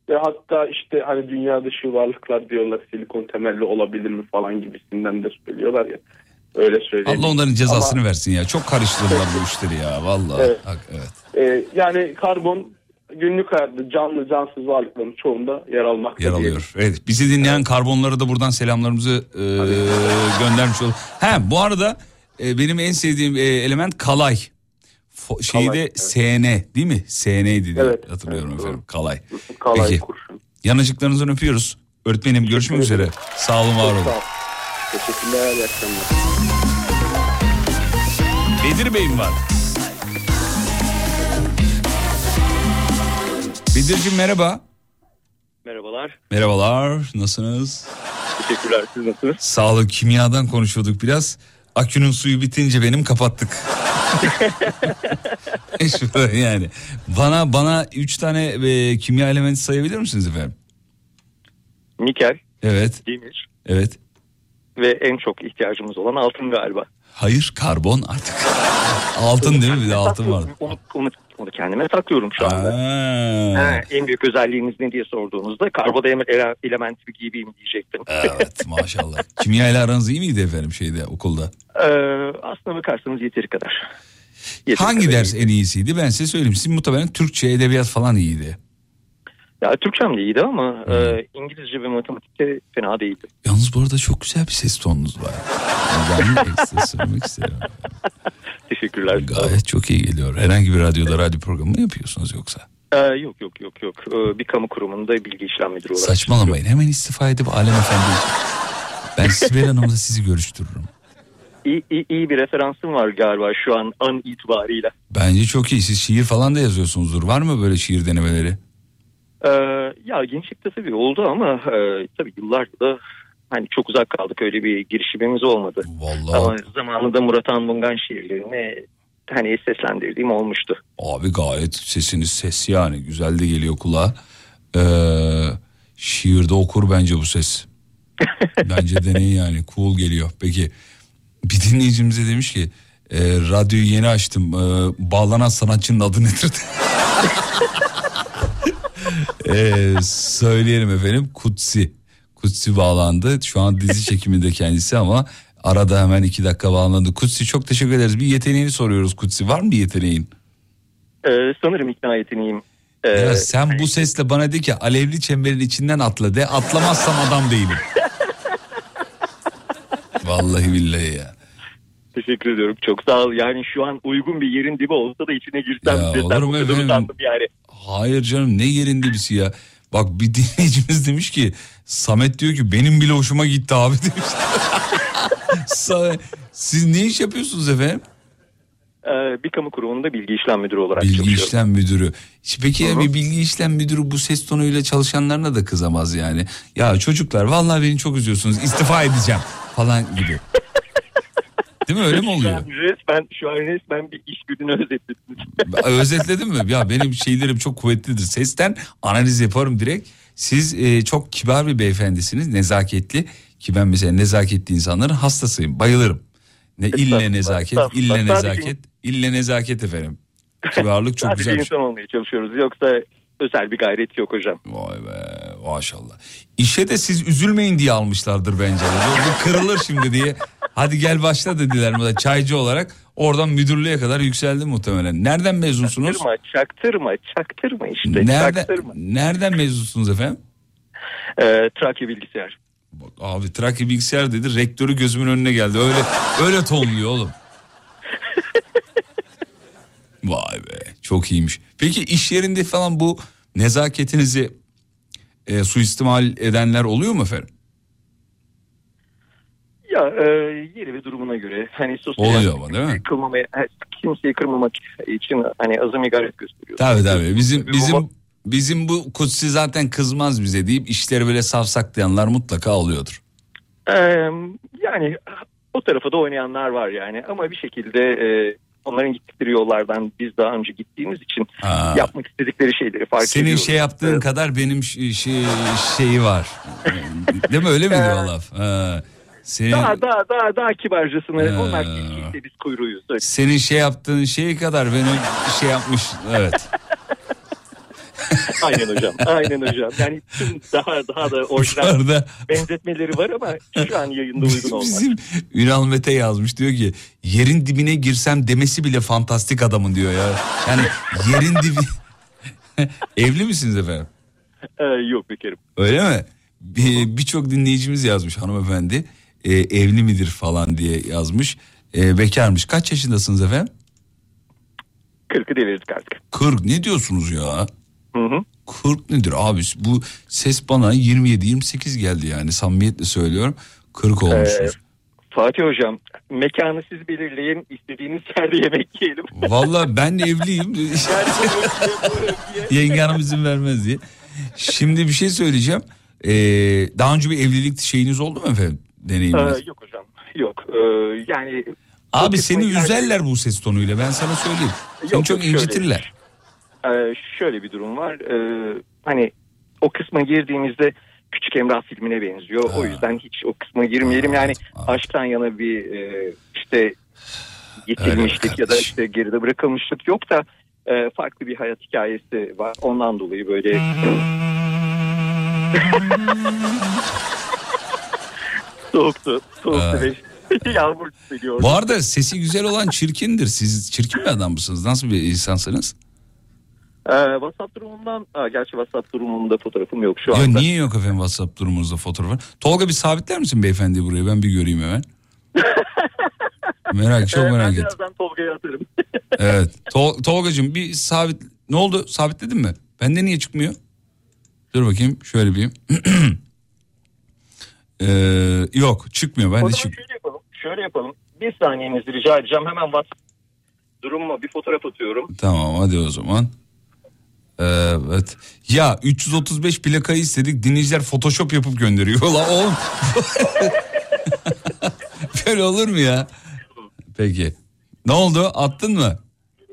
Ve hatta işte hani dünya dışı varlıklar diyorlar silikon temelli olabilir mi falan gibisinden de söylüyorlar ya. Öyle söyleyeyim. Allah onların cezasını Ama, versin ya. Çok karıştırdılar bu işleri ya vallahi. Evet. Hak, evet. e, yani karbon günlük hayatta canlı cansız varlıkların çoğunda yer almakta. Yer alıyor. Evet bizi dinleyen karbonlara da buradan selamlarımızı e, göndermiş olalım. He bu arada e, benim en sevdiğim e, element kalay. Fo- şeyde Kalay, evet. SN değil mi? SN'ydi diye Evet, hatırlıyorum evet, efendim. Kalay. Kalay Peki. kurşun. Yanıcıklarınızdan öpüyoruz. Öğretmenim görüşmek üzere. Sağ olun var olun. Sağ. Teşekkürler. iyi akşamlar. Bedir Bey'im var. Bedir'cim merhaba. Merhabalar. Merhabalar. Nasılsınız? Teşekkürler. Siz nasılsınız? Sağlık kimyadan konuşuyorduk biraz. Akünün suyu bitince benim kapattık. *laughs* Yani. Bana bana üç tane e, kimya elementi sayabilir misiniz efendim? Nikel, Evet. demir Evet. ve en çok ihtiyacımız olan altın galiba. Hayır karbon artık. *laughs* altın değil mi? Bir de altın var. Onu, onu, onu kendime saklıyorum şu anda. Ha, en büyük özelliğiniz ne diye sorduğunuzda karbon ele- elementi gibiyim diyecektim. Evet maşallah. *laughs* Kimya ile aranız iyi miydi efendim şeyde okulda? Ee, aslına bakarsanız yeteri kadar. Yeteri Hangi kadar ders iyi. en iyisiydi? Ben size söyleyeyim. Sizin muhtemelen Türkçe, edebiyat falan iyiydi. Ya Türkçem de iyiydi ama Hmm. e, İngilizce ve matematikte fena değildi. Yalnız bu arada çok güzel bir ses tonunuz var. Ben ekstra *laughs* söylemek isterim. Teşekkürler. Gayet çok iyi geliyor. Herhangi bir radyoda radyo programı mı yapıyorsunuz yoksa? Ee, yok yok yok yok. Ee, bir kamu kurumunda bilgi işlem müdürü olarak. Saçmalamayın. Hemen istifa edip Alem Efendi. Ben Sibel Hanım'la sizi görüştürürüm. İyi, iyi, iyi bir referansım var galiba şu an an itibariyle. Bence çok iyi. Siz şiir falan da yazıyorsunuzdur. Var mı böyle şiir denemeleri? Ee, ya gençlikte tabii oldu ama e, tabii yıllardır da hani çok uzak kaldık öyle bir girişimimiz olmadı. Vallahi. Ama zamanında Murat Anmungan şiirlerini hani seslendirdiğim olmuştu. Abi gayet sesiniz ses yani. Güzel de geliyor kulağa. Ee, şiirde okur bence bu ses. *laughs* Bence deneyin yani. Cool geliyor. Peki bir dinleyicimize demiş ki e, radyoyu yeni açtım. E, bağlanan sanatçının adı nedir? *laughs* e, söyleyelim efendim. Kutsi. Kutsi bağlandı. Şu an dizi çekiminde kendisi ama arada hemen iki dakika bağlandı. Kutsi çok teşekkür ederiz. Bir yeteneğini soruyoruz Kutsi. Var mı bir yeteneğin? Ee, sanırım ikna yeteneğim. Ee, Ya sen bu sesle bana de ki alevli çemberin içinden atla de atlamazsam adam değilim. Vallahi billahi ya. Teşekkür ediyorum çok sağ ol. Yani şu an uygun bir yerin dibi olsa da içine girsem Ya olur mu efendim? yani. Hayır canım ne yerin dibisi ya. Bak bir *laughs* dinleyicimiz demiş ki Samet diyor ki benim bile hoşuma gitti abi *laughs* demiş. Siz ne iş yapıyorsunuz efendim? Ee, bir kamu kurumunda bilgi işlem müdürü olarak Bilgi çalışıyorum. işlem müdürü. Peki ya bir bilgi işlem müdürü bu ses tonuyla çalışanlarına da kızamaz yani. Ya çocuklar vallahi beni çok üzüyorsunuz istifa edeceğim falan gibi. Değil mi öyle mi oluyor? Resmen şu an resmen bir iş gününü özetlediniz. Özetledim mi? Ya benim şeylerim çok kuvvetlidir. Sesten analiz yaparım direkt. Siz e, çok kibar bir beyefendisiniz, nezaketli. Ki ben mesela nezaketli insanların hastasıyım, bayılırım. Ne ille nezaket, ille Sadece- nezaket, ille nezaket efendim. Kibarlık çok Sadece güzel bir şey. insan olmaya çalışıyoruz. Yoksa özel bir gayret yok hocam. Vay be maşallah. İşe de siz üzülmeyin diye almışlardır bence. Bu kırılır şimdi diye. Hadi gel başla dediler mesela çaycı olarak. Oradan müdürlüğe kadar yükseldi muhtemelen. Nereden mezunsunuz? Çaktırma, çaktırma, çaktırma işte. Nereden, Çaktırma. nereden mezunsunuz efendim? Ee, Trakya bilgisayar. Abi Trakya bilgisayar dedi rektörü gözümün önüne geldi. Öyle öyle tonluyor oğlum. *laughs* Vay be çok iyiymiş. Peki iş yerinde falan bu nezaketinizi e, suistimal edenler oluyor mu efendim? Ya e, yeri ve durumuna göre hani sosyal Oluyor ama değil mi? kılmamaya, kimseyi kırmamak için hani azami gayret gösteriyor. Tabii tabii. Bizim bizim bizim bu kutsi zaten kızmaz bize deyip işleri böyle savsaklayanlar mutlaka oluyordur. Ee, yani o tarafa da oynayanlar var yani ama bir şekilde e, onların gittikleri yollardan biz daha önce gittiğimiz için Ha. yapmak istedikleri şeyleri fark Senin ediyoruz. şey yaptığın kadar benim şey, şey şeyi var. *laughs* Değil mi öyle miydi o laf? Ha. Senin Daha daha daha daha kibarcasını Ee. onlar tilkiyse biz kuyruğuyuz. Öyle. senin şey yaptığın şey kadar benim şey yapmış. Evet. *laughs* Aynen hocam. Aynen hocam. Yani tüm daha daha da orijinal Yukarıda- benzetmeleri var ama şu an yayında uygun olmaz. Bizim Ünal Mete yazmış diyor ki yerin dibine girsem demesi bile fantastik adamın diyor ya. Yani yerin dibi *laughs* Evli misiniz efendim? Ee, yok bekarım. Öyle mi? Bir- Birçok dinleyicimiz yazmış hanımefendi. E, evli midir falan diye yazmış. E, bekarmış. Kaç yaşındasınız efendim? 40'ı devirdik artık. 40 ne diyorsunuz ya? Hı hı. 40 nedir abi? Bu ses bana 27-28 geldi yani samimiyetle söylüyorum. 40 olmuşsunuz. Ee, Fatih Hocam mekanı siz belirleyin istediğiniz yerde yemek yiyelim. Vallahi ben evliyim. *laughs* Yenge hanım izin vermez diye. Şimdi bir şey söyleyeceğim. Ee, daha önce bir evlilik şeyiniz oldu mu efendim? Deneyiminiz. Ee, yok hocam yok Ee, yani Abi seni kısmı- üzerler bu ses tonuyla ben sana söyleyeyim. Seni Yok, çok yok, şöyle. incitirler. Ee, şöyle bir durum var. Ee, hani o kısma girdiğimizde Küçük Emrah filmine benziyor. O yüzden hiç o kısma girmeyelim. Yani aşktan yana bir e, işte getirilmişlik ya da işte geride bırakılmışlık yok da e, farklı bir hayat hikayesi var. Ondan dolayı böyle *laughs* soğuktu. Soğuktu ve *laughs* yağmur hissediyorum. Bu arada sesi güzel olan çirkindir. Siz çirkin bir adam mısınız? Nasıl bir insansınız? Ee, WhatsApp durumundan, Aa, gerçi WhatsApp durumumda fotoğrafım yok şu Ya anda. niye yok efendim WhatsApp durumunuzda fotoğrafı? Tolga bir sabitler misin beyefendi buraya? Ben bir göreyim hemen. *laughs* merak çok Ee, merak ettim. birazdan Tolga'ya atarım. *laughs* Evet. Tol Tolgacığım bir sabit ne oldu? Sabitledin mi? Bende niye çıkmıyor? Dur bakayım şöyle bir. *clears throat* Ee, yok çıkmıyor. o Bende zaman çık. şöyle yapalım. Şöyle yapalım. Bir saniyenizi rica edeceğim. Hemen WhatsApp durumuma bir fotoğraf atıyorum. Tamam hadi o zaman. Evet. Ya 335 plakayı istedik. Dinleyiciler Photoshop yapıp gönderiyor. *laughs* La oğlum. *laughs* Böyle olur mu ya? Peki. Ne oldu? Attın mı?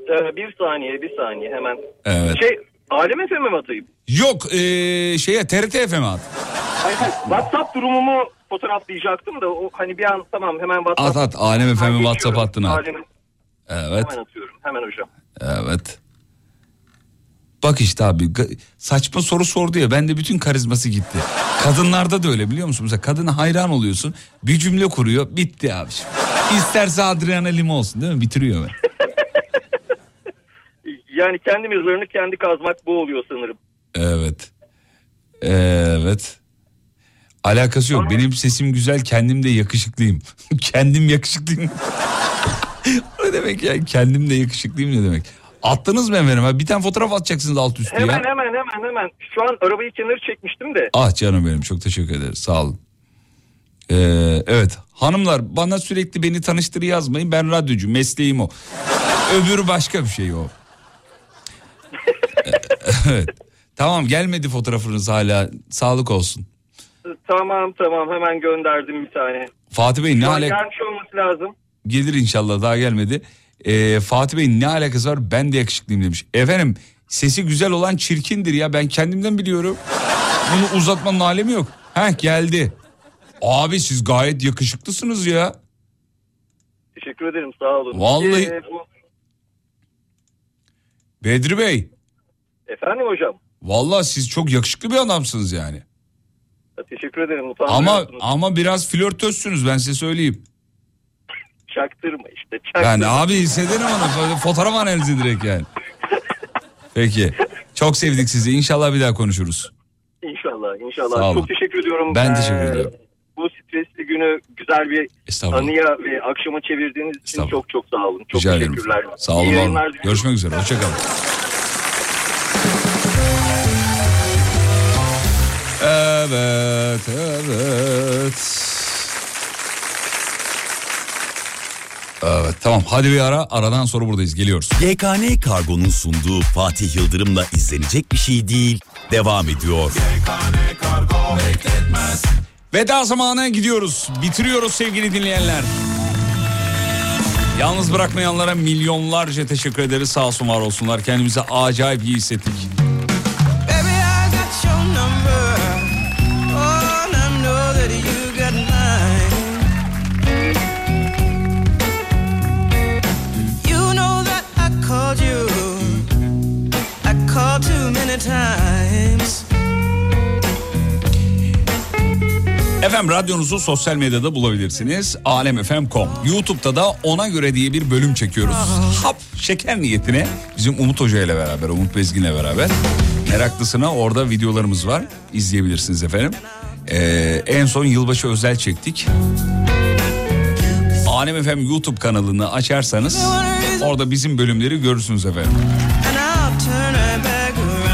Ee, bir saniye, bir saniye hemen. Evet. Şey, Alem FM'e mi atayım? Yok ee, şeye TRT FM'e at. Hayır, hayır. WhatsApp durumumu fotoğraflayacaktım da o hani bir an tamam hemen WhatsApp. At at. Alem FM'e. WhatsApp hattına at. Alem'e Evet. Hemen atıyorum. Hemen hocam. Evet. Bak işte abi saçma soru sordu ya bende bütün karizması gitti. Kadınlarda da öyle biliyor musun? Mesela kadına hayran oluyorsun bir cümle kuruyor bitti abi. İsterse Adriana Lima olsun değil mi? Bitiriyor hemen. Yani kendi mezarını kendi kazmak bu oluyor sanırım. Evet. Evet. Alakası yok. Benim sesim güzel, kendim de yakışıklıyım. *laughs* kendim yakışıklıyım. *laughs* ne demek ya? Kendim de yakışıklıyım ne demek? Attınız mı efendim? Bir tane fotoğraf atacaksınız alt üstü Hemen ya. hemen hemen hemen. Şu an arabayı kenara çekmiştim de. Ah canım benim çok teşekkür ederiz sağ olun. Ee, evet hanımlar bana sürekli beni tanıştır yazmayın ben radyocu mesleğim o. Öbürü başka bir şey o. *laughs* evet. Tamam gelmedi fotoğrafınız hala sağlık olsun. Tamam tamam hemen gönderdim bir tane. Fatih Bey ne alak gelmiş olması lazım. gelir inşallah daha gelmedi. Ee, Fatih Bey ne alakası var ben de yakışıklıyım demiş. Efendim sesi güzel olan çirkindir ya ben kendimden biliyorum. Bunu uzatmanın alemi yok. Heh geldi. Abi siz gayet yakışıklısınız ya. Teşekkür ederim sağ olun. Vallahi- Ee, bu- Bedri Bey Efendim hocam. vallahi siz çok yakışıklı bir adamsınız yani. Teşekkür ederim. Ama ama biraz flörtözsünüz ben size söyleyeyim. Çaktırma işte. Çaktırma. Yani abi hissederim onu fotoğraf analizi direkt yani. Peki. Çok sevdik sizi. İnşallah bir daha konuşuruz. İnşallah inşallah. Çok teşekkür ediyorum. Ben teşekkür Ee, ediyorum. Bu stresli günü güzel bir anıya ve akşama çevirdiğiniz için çok çok sağ olun. Çok Rica ederim. teşekkürler. Sağ olun. Olun. Görüşmek üzere. Hoşçakalın. Evet, evet. Evet tamam hadi bir ara aradan sonra buradayız geliyoruz. YKN Kargo'nun sunduğu Fatih Yıldırım'la izlenecek bir şey değil devam ediyor. Veda zamanına gidiyoruz. Bitiriyoruz sevgili dinleyenler. Yalnız bırakmayanlara milyonlarca teşekkür ederiz. Sağ olsun var olsunlar. Kendimizi acayip iyi hissettik. Baby, Efendim radyonuzu sosyal medyada bulabilirsiniz. Alemfm.com. YouTube'da da ona göre diye bir bölüm çekiyoruz. Hap şeker niyetine bizim Umut Hoca ile beraber, Umut Bezgin ile beraber. Meraklısına orada videolarımız var. İzleyebilirsiniz efendim. Ee, en son yılbaşı özel çektik. Alem FM YouTube kanalını açarsanız orada bizim bölümleri görürsünüz efendim.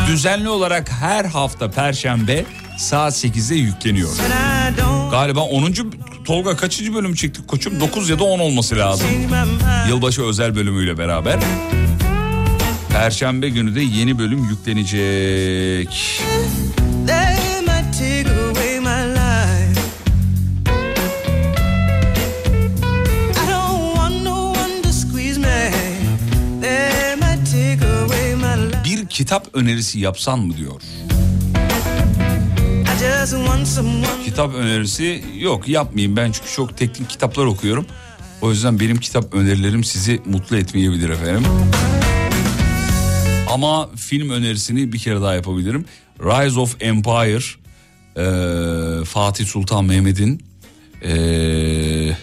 Düzenli olarak her hafta perşembe saat 8'de yükleniyor. Galiba 10. Tolga kaçıncı bölüm çektik koçum? 9 ya da 10 olması lazım. Yılbaşı özel bölümüyle beraber. Perşembe günü de yeni bölüm yüklenecek. Bir kitap önerisi yapsan mı diyor. Kitap önerisi yok yapmayayım ben çünkü çok teknik kitaplar okuyorum. O yüzden benim kitap önerilerim sizi mutlu etmeyebilir efendim. Ama film önerisini bir kere daha yapabilirim. Rise of Empire eee, Fatih Sultan Mehmet'in eee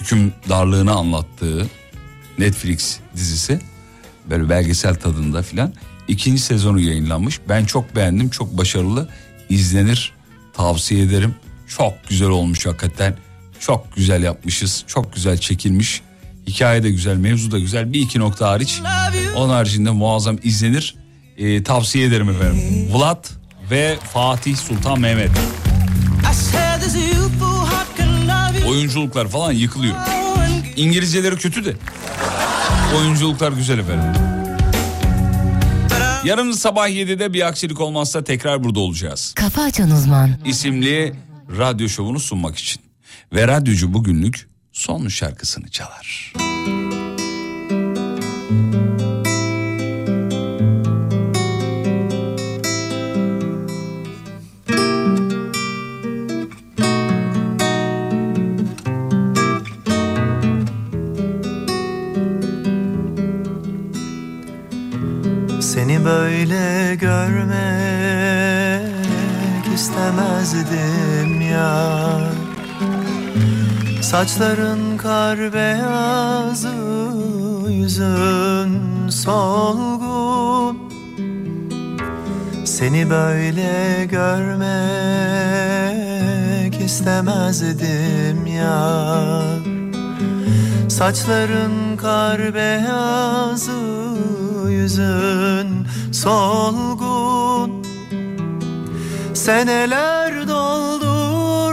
hükümdarlığını anlattığı Netflix dizisi. Böyle belgesel tadında filan. İkinci sezonu yayınlanmış. Ben çok beğendim. Çok başarılı. izlenir. Tavsiye ederim. Çok güzel olmuş hakikaten. Çok güzel yapmışız. Çok güzel çekilmiş. Hikaye de güzel, mevzu da güzel. Bir iki nokta hariç. Onun haricinde muazzam izlenir. Ee, tavsiye ederim efendim. Vlad ve Fatih Sultan Mehmet. Oyunculuklar falan yıkılıyor. İngilizceleri kötü de. Oyunculuklar güzel efendim. Yarın sabah 7'de bir aksilik olmazsa tekrar burada olacağız. Kafa Açan Uzman. İsimli radyo şovunu sunmak için. Ve radyocu bugünlük son şarkısını çalar. Böyle görmek istemezdim ya. Saçların kar beyazı Yüzün solgun. Seni böyle görmek istemezdim ya. Saçların kar beyazı Yüzün solgun. Seneler doldurmuş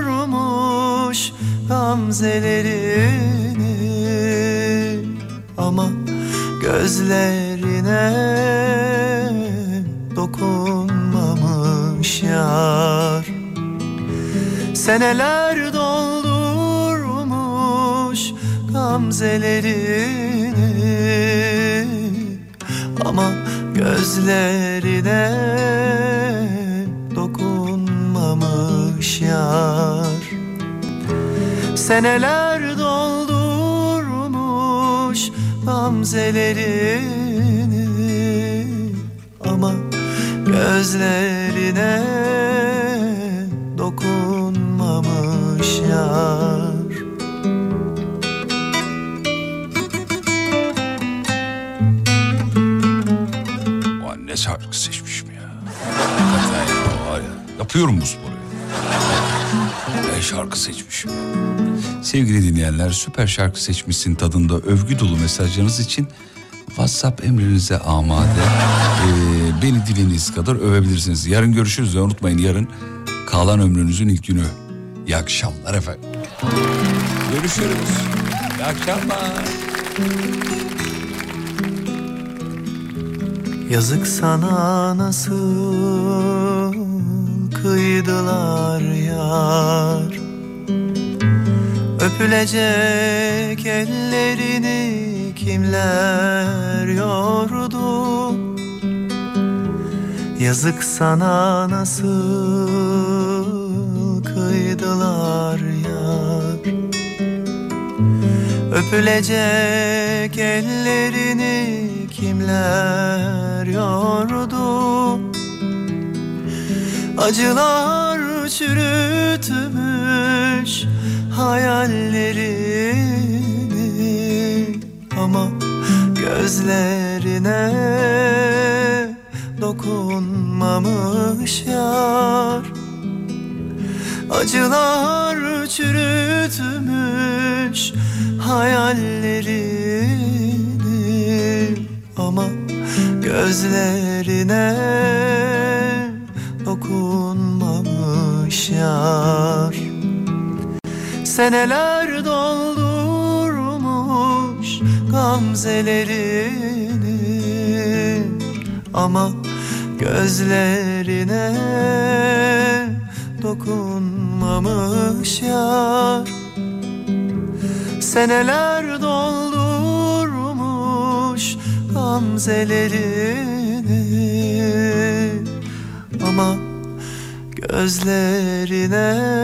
gamzelerini. Ama gözlerine dokunmamış yar. Seneler doldurmuş gamzelerini Ama gözlerine dokunmamış yar. Seneler doldurmuş gamzelerini Ama gözlerine dokunmamış yar Yapıyorum bu sporu. Ne şarkı seçmişim. Sevgili dinleyenler süper şarkı seçmişsin tadında övgü dolu mesajlarınız için WhatsApp emrinize amade. Ee, beni dilediğiniz kadar övebilirsiniz. Yarın görüşürüz ve unutmayın yarın kalan ömrünüzün ilk günü. İyi akşamlar efendim. Görüşürüz. İyi akşamlar. Yazık sana nasıl kıydılar yar. Öpülecek ellerini kimler yordu? Yazık sana nasıl kıydılar yar. Öpülecek ellerini kimler yordu Acılar çürütmüş hayallerini Ama gözlerine dokunmamış yar. Acılar çürütmüş hayallerini Ama gözlerine dokunmamış yar. Seneler doldurmuş gamzelerini Ama gözlerine dokunmamış yar. Seneler doldurmuş gamzelerini Ama gözlerine